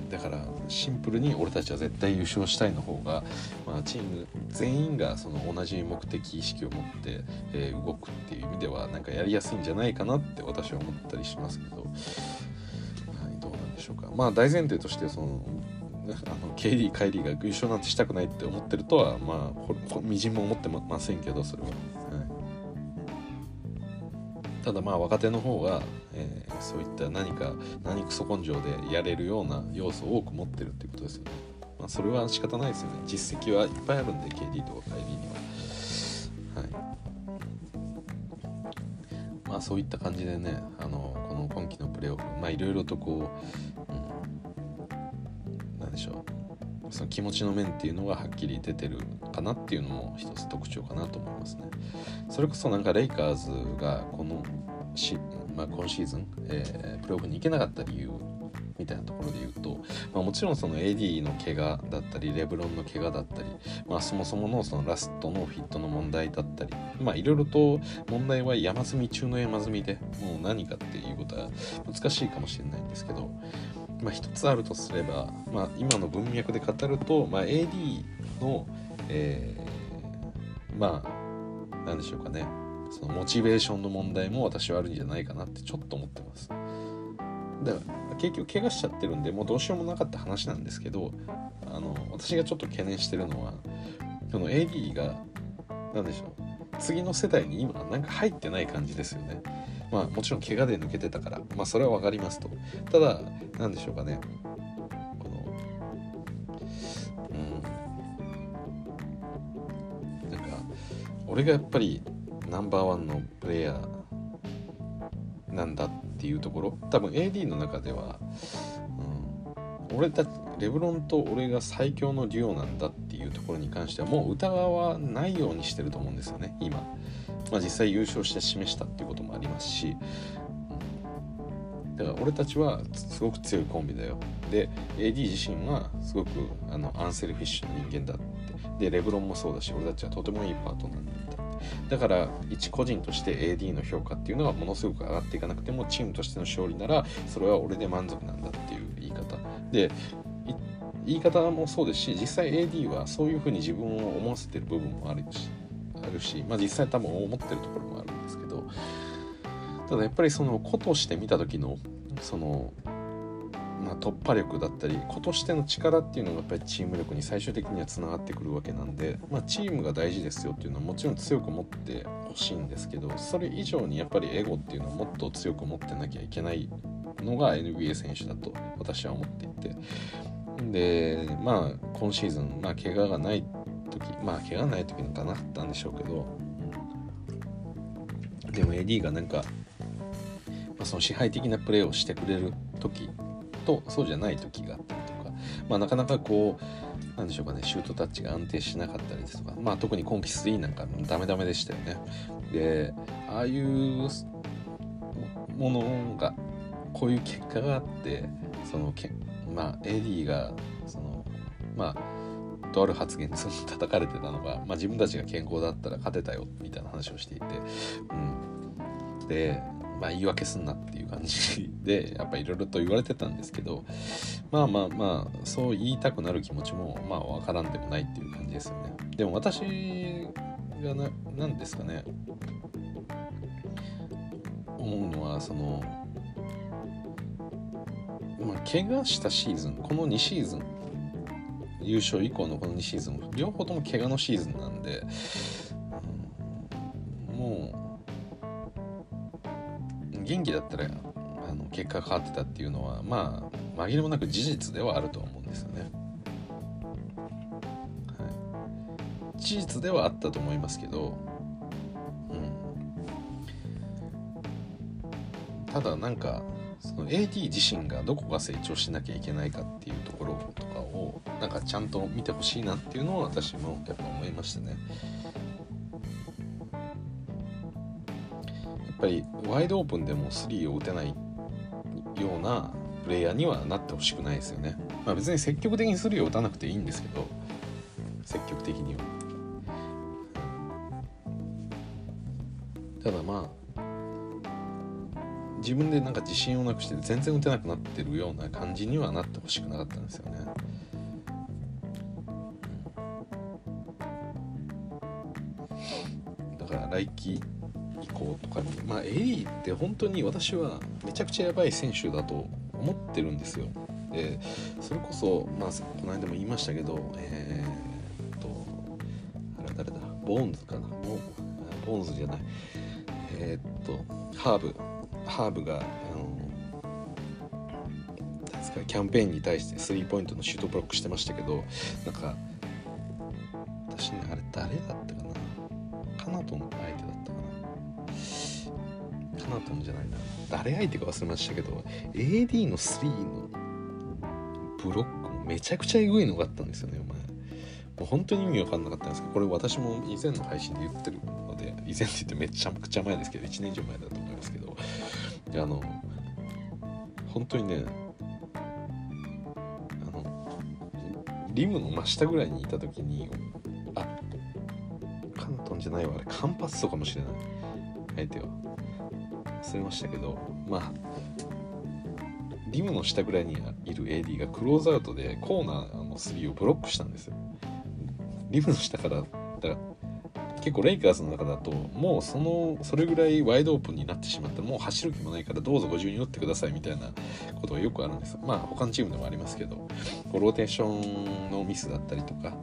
だからシンプルに俺たちは絶対優勝したいの方が、まあ、チーム全員がその同じ目的意識を持って、えー、動くっていう意味ではなんかやりやすいんじゃないかなって私は思ったりしますけど、はい、どうなんでしょうかまあ大前提としてそのあの KD カイリーが優勝なんてしたくないって思ってるとはまあみじんも思ってませんけどそれは。ただまあ若手の方が、えー、そういった何か何クソ根性でやれるような要素を多く持ってるっていうことですよね。まあ、それは仕方ないですよね。実績はいっぱいあるんで KD とかカイリーには。はい。まあそういった感じでねあのこの今季のプレーオフまあいろいろとこう、うん、なんでしょうその気持ちの面っていうのがはっきり出てるかなっていうのも一つ特徴かなと思いますね。それこそなんかレイカーズがこのし、まあ、今シーズン、えー、プレーオフに行けなかった理由みたいなところで言うと、まあ、もちろんその AD の怪我だったりレブロンの怪我だったり、まあ、そもそものそのラストのフィットの問題だったりまあいろいろと問題は山積み中の山積みでもう何かっていうことは難しいかもしれないんですけどまあ、一つあるとすれば、まあ、今の文脈で語ると、まあ、AD の、えー、まあ何でしょうかねそのモチベーションの問題も私はあるんじゃないかなってちょっと思ってます。で結局怪我しちゃってるんでもうどうしようもなかった話なんですけどあの私がちょっと懸念してるのはその AD が何でしょう次の世代に今なんか入ってない感じですよね。まあもちろん怪我で抜けてたからまあそれは分かりますと。ただ何でしょうかね。このうん。なんか俺がやっぱりナンバーワンのプレイヤーなんだっていうところ。多分 AD の中では、うん、俺たちレブロンと俺が最強のデュオなんだっていうところに関してはもう疑わないようにしてると思うんですよね今。まあ、実際優勝して示したっていうこともますし、だから俺たちはすごく強いコンビだよ。で AD 自身はすごくあのアンセルフィッシュな人間だって。でレブロンもそうだし俺たちはとてもいいパートナーなんだだから一個人として AD の評価っていうのがものすごく上がっていかなくてもチームとしての勝利ならそれは俺で満足なんだっていう言い方。で言い方もそうですし実際 AD はそういうふうに自分を思わせてる部分もあるしあるし、まあ、実際多分思ってるところもある。ただやっぱりその個として見た時のその、まあ、突破力だったり個としての力っていうのがやっぱりチーム力に最終的にはつながってくるわけなんで、まあ、チームが大事ですよっていうのはもちろん強く持ってほしいんですけどそれ以上にやっぱりエゴっていうのはもっと強く持ってなきゃいけないのが NBA 選手だと私は思っていて。でまあ今シーズン、まあ、怪我がない時まあ怪我ない時なんかなったんでしょうけど。でも AD がなんか、まあ、その支配的なプレーをしてくれる時とそうじゃない時があったりとか、まあ、なかなかこうなんでしょうかねシュートタッチが安定しなかったりですとか、まあ、特に今季3なんかダメダメでしたよね。でああいうものがこういう結果があってそのけ、まあ、AD がそのまあとある発言で叩かれてたのが、まあ、自分たちが健康だったら勝てたよみたいな話をしていて、うん、で、まあ、言い訳すんなっていう感じ でやっぱいろいろと言われてたんですけどまあまあまあそう言いたくなる気持ちもまあ分からんでもないっていう感じですよね。でも私がな何ですかね思うのはそのまあ怪我したシーズンこの2シーズン優勝以降のこの2シーズン両方とも怪我のシーズンなんで、うん、もう元気だったらあの結果変わってたっていうのはまあ紛れもなく事実ではあると思うんですよね。はい、事実ではあったと思いますけど、うん、ただなんかその AD 自身がどこが成長しなきゃいけないかっていうところとかをなんかちゃんと見てほしいなっていうのを私もやっぱ思いましたね。ぱりワイドオープンでも3を打てないようなプレイヤーにはなってほしくないですよね。まあ、別に積極的に3を打たなくていいんですけど積極的には。ただまあ自分でなんか自信をなくして全然打てなくなってるような感じにはなってほしくなかったんですよね。だから来季以降とかにまあエリーって本当に私はめちゃくちゃやばい選手だと思ってるんですよ。でそれこそまあこの間も言いましたけどえー、っとあれ誰だ？ボーンズかな？ボーンズじゃない。えー、っとハーブ。ハーブが、あのですかキャンペーンに対してスリーポイントのシュートブロックしてましたけどなんかじゃないな。誰相手か忘れましたけど AD の3のブロックもめちゃくちゃエグいのがあったんですよねお前。もう本当に意味わかんなかったんですけどこれ私も以前の配信で言ってるので以前って言ってめちゃくちゃ前ですけど1年以上前だと思いますけどあの本当にねあのリムの真下ぐらいにいた時にあカントンじゃないわあれカンパッソかもしれない。相手は。忘れましたけどまあリムの下ぐらいにいる AD がクローズアウトでコーナーの3をブロックしたんですよ。リムの下からだから結構レイカーズの中だともうそのそれぐらいワイドオープンになってしまったらもう走る気もないからどうぞご自由に打ってくださいみたいなことがよくあるんですまあ他のチームでもありますけどこうローテーションのミスだったりとか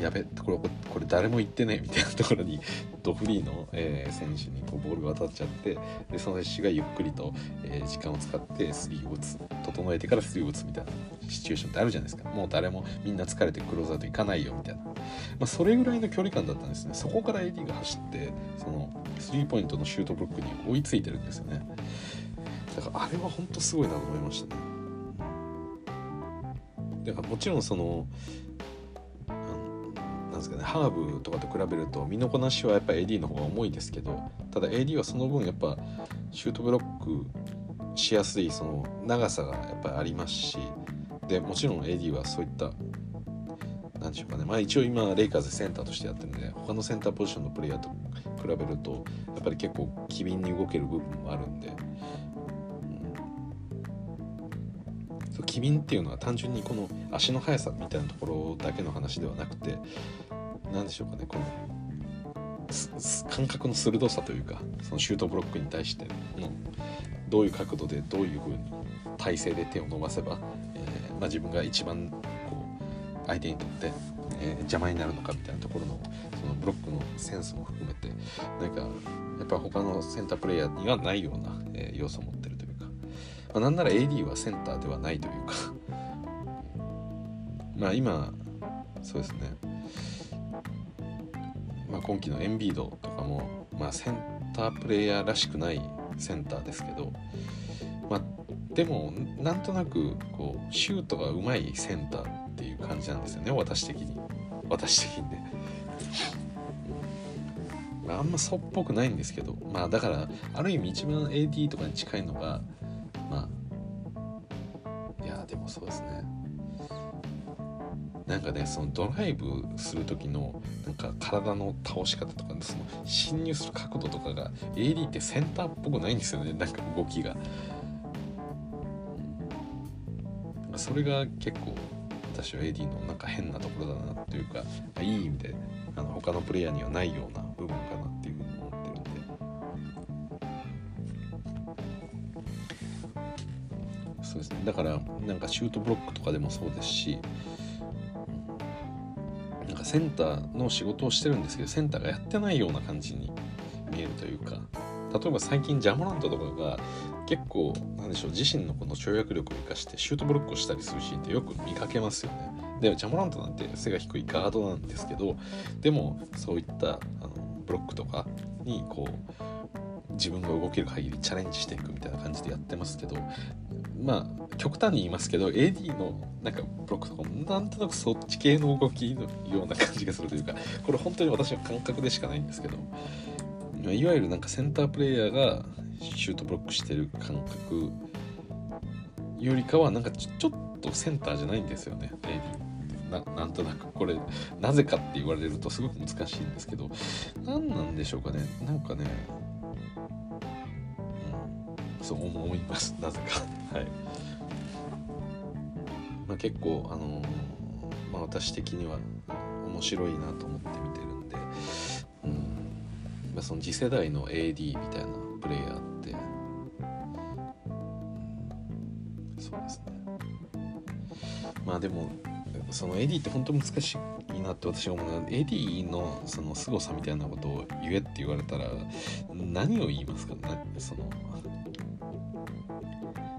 やべこれこれ誰も言ってねみたいなところにドフリーの、えー、選手にこうボールが当たっちゃってでその選手がゆっくりと、えー、時間を使ってスリーを打つ整えてからスリーを打つみたいなシチュエーションってあるじゃないですか。もう誰もみんな疲れてクローズアウト行かないよみたいな、まあ、それぐらいの距離感だったんですね。そこから AD が走ってそのスリーポイントのシュートブロックに追いついてるんですよね。だからあれは本当すごいなと思いましたね。だからもちろんそのですかねハーブとかと比べると身のこなしはやっぱり AD の方が重いですけどただ AD はその分やっぱシュートブロックしやすいその長さがやっぱりありますしでもちろん AD はそういった何でしょうかねまあ一応今レイカーズセンターとしてやってるんで他のセンターポジションのプレイヤーと比べるとやっぱり結構機敏に動ける部分もあるんで、うん、機敏っていうのは単純にこの足の速さみたいなところだけの話ではなくて何でしょうかねこの感覚の鋭さというかそのシュートブロックに対してのどういう角度でどういう風に体勢で手を伸ばせば、えー、まあ、自分が一番こう相手にとって、えー、邪魔になるのかみたいなところのそのブロックのセンスも含めてなんかやっぱ他のセンタープレイヤーにはないような、えー、要素を持ってるというか、まあ、なんなら AD はセンターではないというかまあ今そうですね。あ今季のエンビードとかもまあセンタープレイヤーらしくないセンターですけどまあでもなんとなくこうシュートがうまいセンターっていう感じなんですよね私的に。私的にね。まあ、あんまそっぽくないんですけどまあだからある意味一番 AD とかに近いのがまあいやでもそうですね。なんかねそのドライブする時のなんか体の倒し方とかその侵入する角度とかが AD ってセンターっぽくないんですよね。なんか動きが。それが結構私は AD のなんか変なところだなというかいい意味であの他のプレイヤーにはないような部分かなっていうふうに思ってるんで。そうですね。だからなんかシュートブロックとかでもそうですしセンターの仕事をしてるんですけどセンターがやってないような感じに見えるというか例えば最近ジャモラントとかが結構なんでしょう自身のこの跳躍力を生かしてシュートブロックをしたりするシーンってよく見かけますよね。でジャモラントなんて背が低いガードなんですけどでもそういったあのブロックとかにこう自分が動ける限りチャレンジしていくみたいな感じでやってますけどまあ極端に言いますけど AD のなんかブロックとかもなんとなくそっち系の動きのような感じがするというかこれ本当に私の感覚でしかないんですけどいわゆるなんかセンタープレイヤーがシュートブロックしてる感覚よりかはなんかちょっとセンターじゃないんですよね AD ななんとなくこれなぜかって言われるとすごく難しいんですけど何なんでしょうかね。なんかね、そう思います。なぜか。はい、まあ、結構あのー、まあ、私的には面白いなと思って見てるんで、うん。まあ、その次世代の AD みたいなプレイヤーってそうですね。まあでもその AD って本当難しいなって私は思うのは AD のその凄さみたいなことを言えって言われたら何を言いますか？なその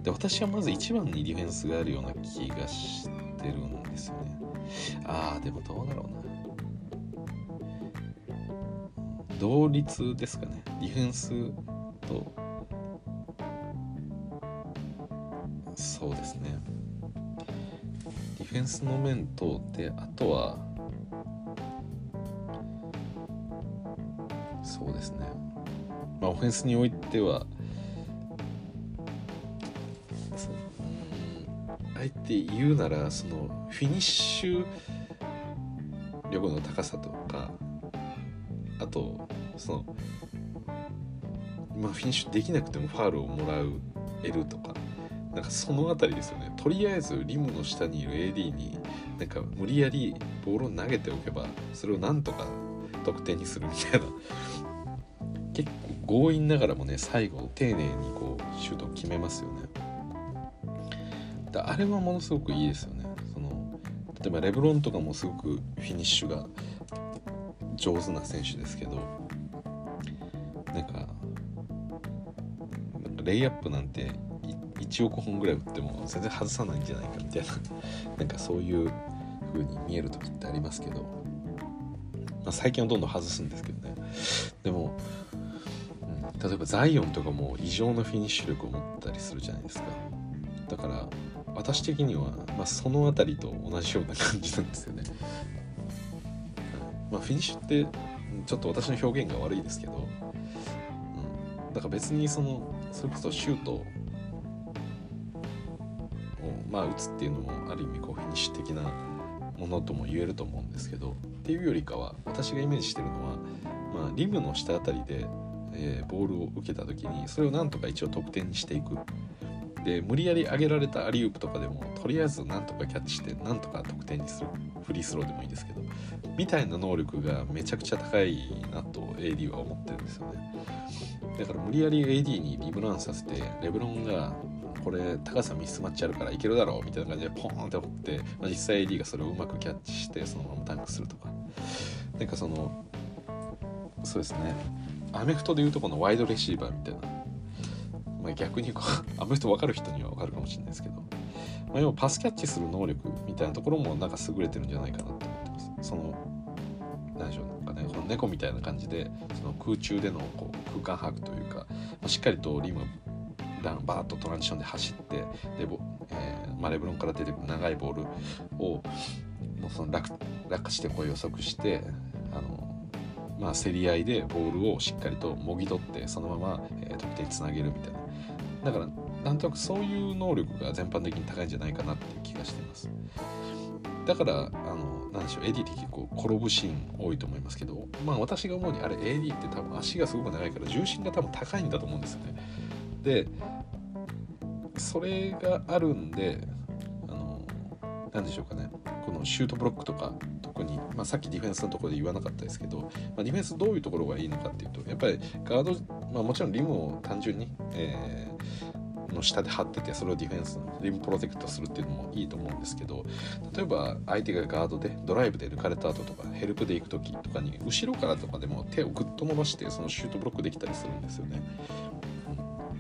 で私はまず一番にディフェンスがあるような気がしてるんですよね。ああでもどうだろうな。同率ですかね。ディフェンスとそうですね。ディフェンスの面とであとはそうですね。まあオフェンスにおいてはあえて言うならそのフィニッシュ力の高さとかあとそのまあフィニッシュできなくてもファールをもらうえるとかなんかその辺りですよね。とりあえずリムの下にいる AD になんか無理やりボールを投げておけばそれをなんとか得点にするみたいな。結構強引ながらもね最後丁寧にこうシュートを決めますよね。だあれはものすごくいいですよね。その例えばレブロンとかもすごくフィニッシュが上手な選手ですけどなんかレイアップなんて1億本ぐらい打っても全然外さないんじゃないかみたいな なんかそういう風に見える時ってありますけど、まあ、最近はどんどん外すんですけどね。でも、うん、例えばザイオンとかも異常なフィニッシュ力を持ったりするじゃないですか。だから私的には、まあ、その辺りと同じような感じなんですよね、まあ、フィニッシュってちょっと私の表現が悪いですけど、うん、だから別にそのそれこそシュートをまあ打つっていうのもある意味こうフィニッシュ的なものとも言えると思うんですけどっていうよりかは私がイメージしてるのは、まあ、リムの下あたりで、えー、ボールを受けた時にそれをなんとか一応得点にしていく。で無理やり上げられたアリウープとかでもとりあえずなんとかキャッチしてなんとか得点にするフリースローでもいいんですけどみたいな能力がめちゃくちゃ高いなと AD は思ってるんですよね。だから無理やり AD にリブランさせてレブロンがこれ高さミスマッチあるからいけるだろうみたいな感じでポーンって折って、まあ、実際 AD がそれをうまくキャッチしてそのままタンクするとか。なんかそのそうですね。アメフトでいうとこのワイドレシーバーみたいな、まあ、逆にこうアメフト分かる人には分かるかもしれないですけど、まあ、要はパスキャッチする能力みたいなところもなんか優れてるんじゃないかなと思ってまその何でしょうかねこの猫みたいな感じでその空中でのこう空間把握というか、まあ、しっかりとリムランバーッとトランジションで走ってで、えーまあ、レブロンから出てくる長いボールをもうその落落下してこう予測してあのまあ、競り合いでボールをしっかりともぎ取ってそのまま、えー、得点につなげるみたいなだからなんとなくそういう能力が全般的に高いんじゃないかなっていう気がしています。だからあのなんでしょう AD って結構転ぶシーン多いと思いますけどまあ私が思うにあれ AD って多分足がすごく長いから重心が多分高いんだと思うんですよね。でそれがあるんでなんでしょうかねこのシュートブロックとか特に、まあ、さっきディフェンスのところで言わなかったですけど、まあ、ディフェンスどういうところがいいのかっていうとやっぱりガード、まあ、もちろんリムを単純に、えー、の下で張っててそれをディフェンスリムプロテクトするっていうのもいいと思うんですけど例えば相手がガードでドライブで抜かれた後とかヘルプで行く時とかに後ろからとかでも手をグッと伸ばしてそのシュートブロックできたりするんですよね。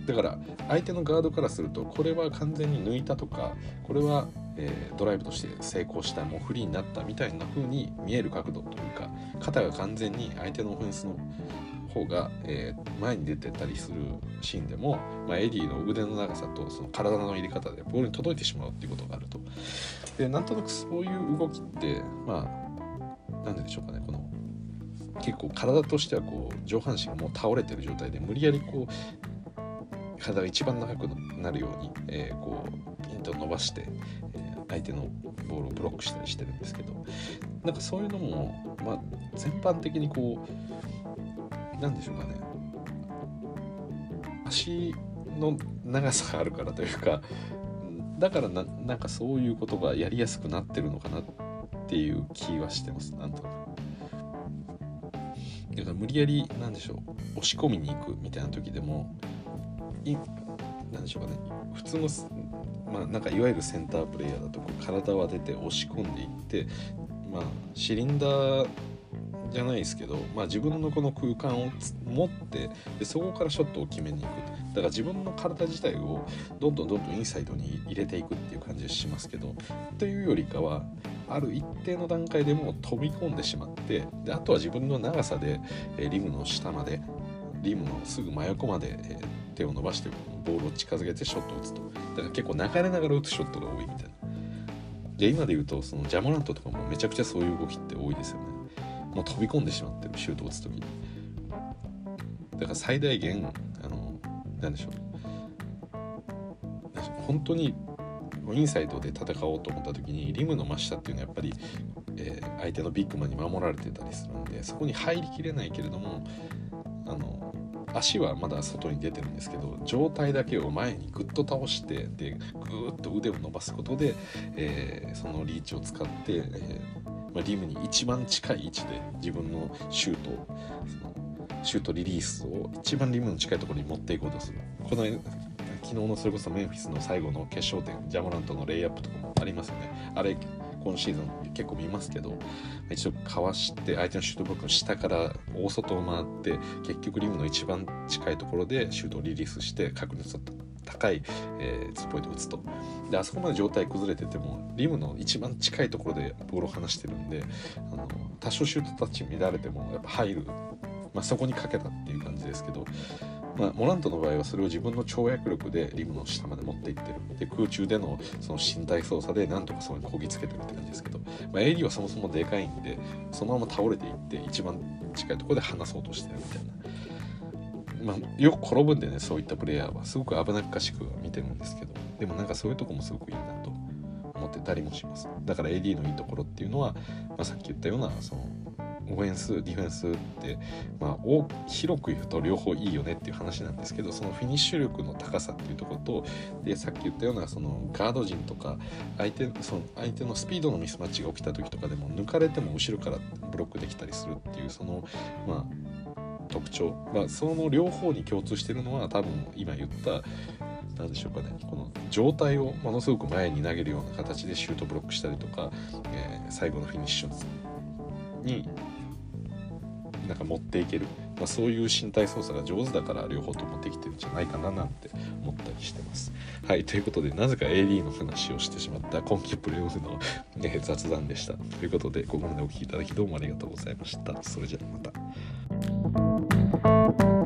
だから相手のガードからするとこれは完全に抜いたとかこれはえー、ドライブとして成功したもうフリーになったみたいな風に見える角度というか肩が完全に相手のオフェンスの方が、えー、前に出てたりするシーンでも、まあ、エディの腕の長さとその体の入れ方でボールに届いてしまうっていうことがあると。でなんとなくそういう動きってまあ何ででしょうかねこの結構体としてはこう上半身がもう倒れてる状態で無理やりこう体が一番長くなるように、えー、こうピンと伸ばして、相手のボールをブロックしたりしてるんですけどなんかそういうのも、まあ、全般的にこうなんでしょうかね足の長さがあるからというかだからななんかそういうことがやりやすくなってるのかなっていう気はしてますなんとなく。だから無理やりなんでしょう押し込みに行くみたいな時でもいなんでしょうかね。普通のまあ、なんかいわゆるセンタープレイヤーだとこう体を当てて押し込んでいって、まあ、シリンダーじゃないですけど、まあ、自分のこの空間を持ってでそこからショットを決めに行くだから自分の体自体をどんどんどんどんインサイドに入れていくっていう感じがしますけどというよりかはある一定の段階でもう飛び込んでしまってであとは自分の長さで、えリムの下までリムのすぐ真横まで、え手を伸ばしてボールを近づけてショットを打つと。だから結構流れながら打つショットが多いみたいな。で今で言うとそのジャモラントとかもめちゃくちゃそういう動きって多いですよね。もう飛び込んでしまってるシュートを打つ時に。だから最大限あの何でしょう。本当にインサイドで戦おうと思った時にリムの真下っていうのはやっぱり、えー、相手のビッグマンに守られてたりするんでそこに入りきれないけれどもあの足はまだ外に出てるんですけど上体だけを前にグッと倒してでグーッと腕を伸ばすことで、えー、そのリーチを使って、えーまあ、リムに一番近い位置で自分のシュートそのシュートリリースを一番リムの近いところに持っていこうとする。この昨日のそれこそメンフィスの最後の決勝点ジャモラントのレイアップとかもありますよね。あれ今シーズン結構見ますけど一度かわして相手のシュートブロックの下から大外を回って結局リムの一番近いところでシュートをリリースして確率の高い、えー、ツーポイントを打つと。であそこまで状態崩れててもリムの一番近いところでボールを離してるんであの多少シュートタッチ乱れてもやっぱ入る、まあ、そこにかけたっていう感じですけどまあ、モラントの場合はそれを自分の跳躍力でリムの下まで持っていってる。で空中でのその身体操作でなんとかそこにこぎつけてるって感じですけど、まあ、AD はそもそもでかいんでそのまま倒れていって一番近いとこで離そうとしてるみたいな。まあ、よく転ぶんでねそういったプレイヤーは。すごく危なっかしく見てるんですけど。でもなんかそういうとこもすごくいいなと思ってたりもします。だから AD のいいところっていうのは、まあ、さっき言ったようなそのオフェンスディフェンスって、まあ、広く言うと両方いいよねっていう話なんですけどそのフィニッシュ力の高さっていうところとでさっき言ったようなそのガード陣とか相手その相手のスピードのミスマッチが起きた時とかでも抜かれても後ろからブロックできたりするっていうそのまあ特徴、まあ、その両方に共通してるのは多分今言った何でしょうかね。この状態をものすごく前に投げるような形でシュートブロックしたりとか、えー、最後のフィニッシュになんか持っていける、まあ、そういう身体操作が上手だから両方ともできてるんじゃないかななんて思ったりしてます。はいということでなぜか AD の話をしてしまった今季プレーオフのね、雑談でした。ということでここまでお聴きいただきどうもありがとうございました。それじゃあまた。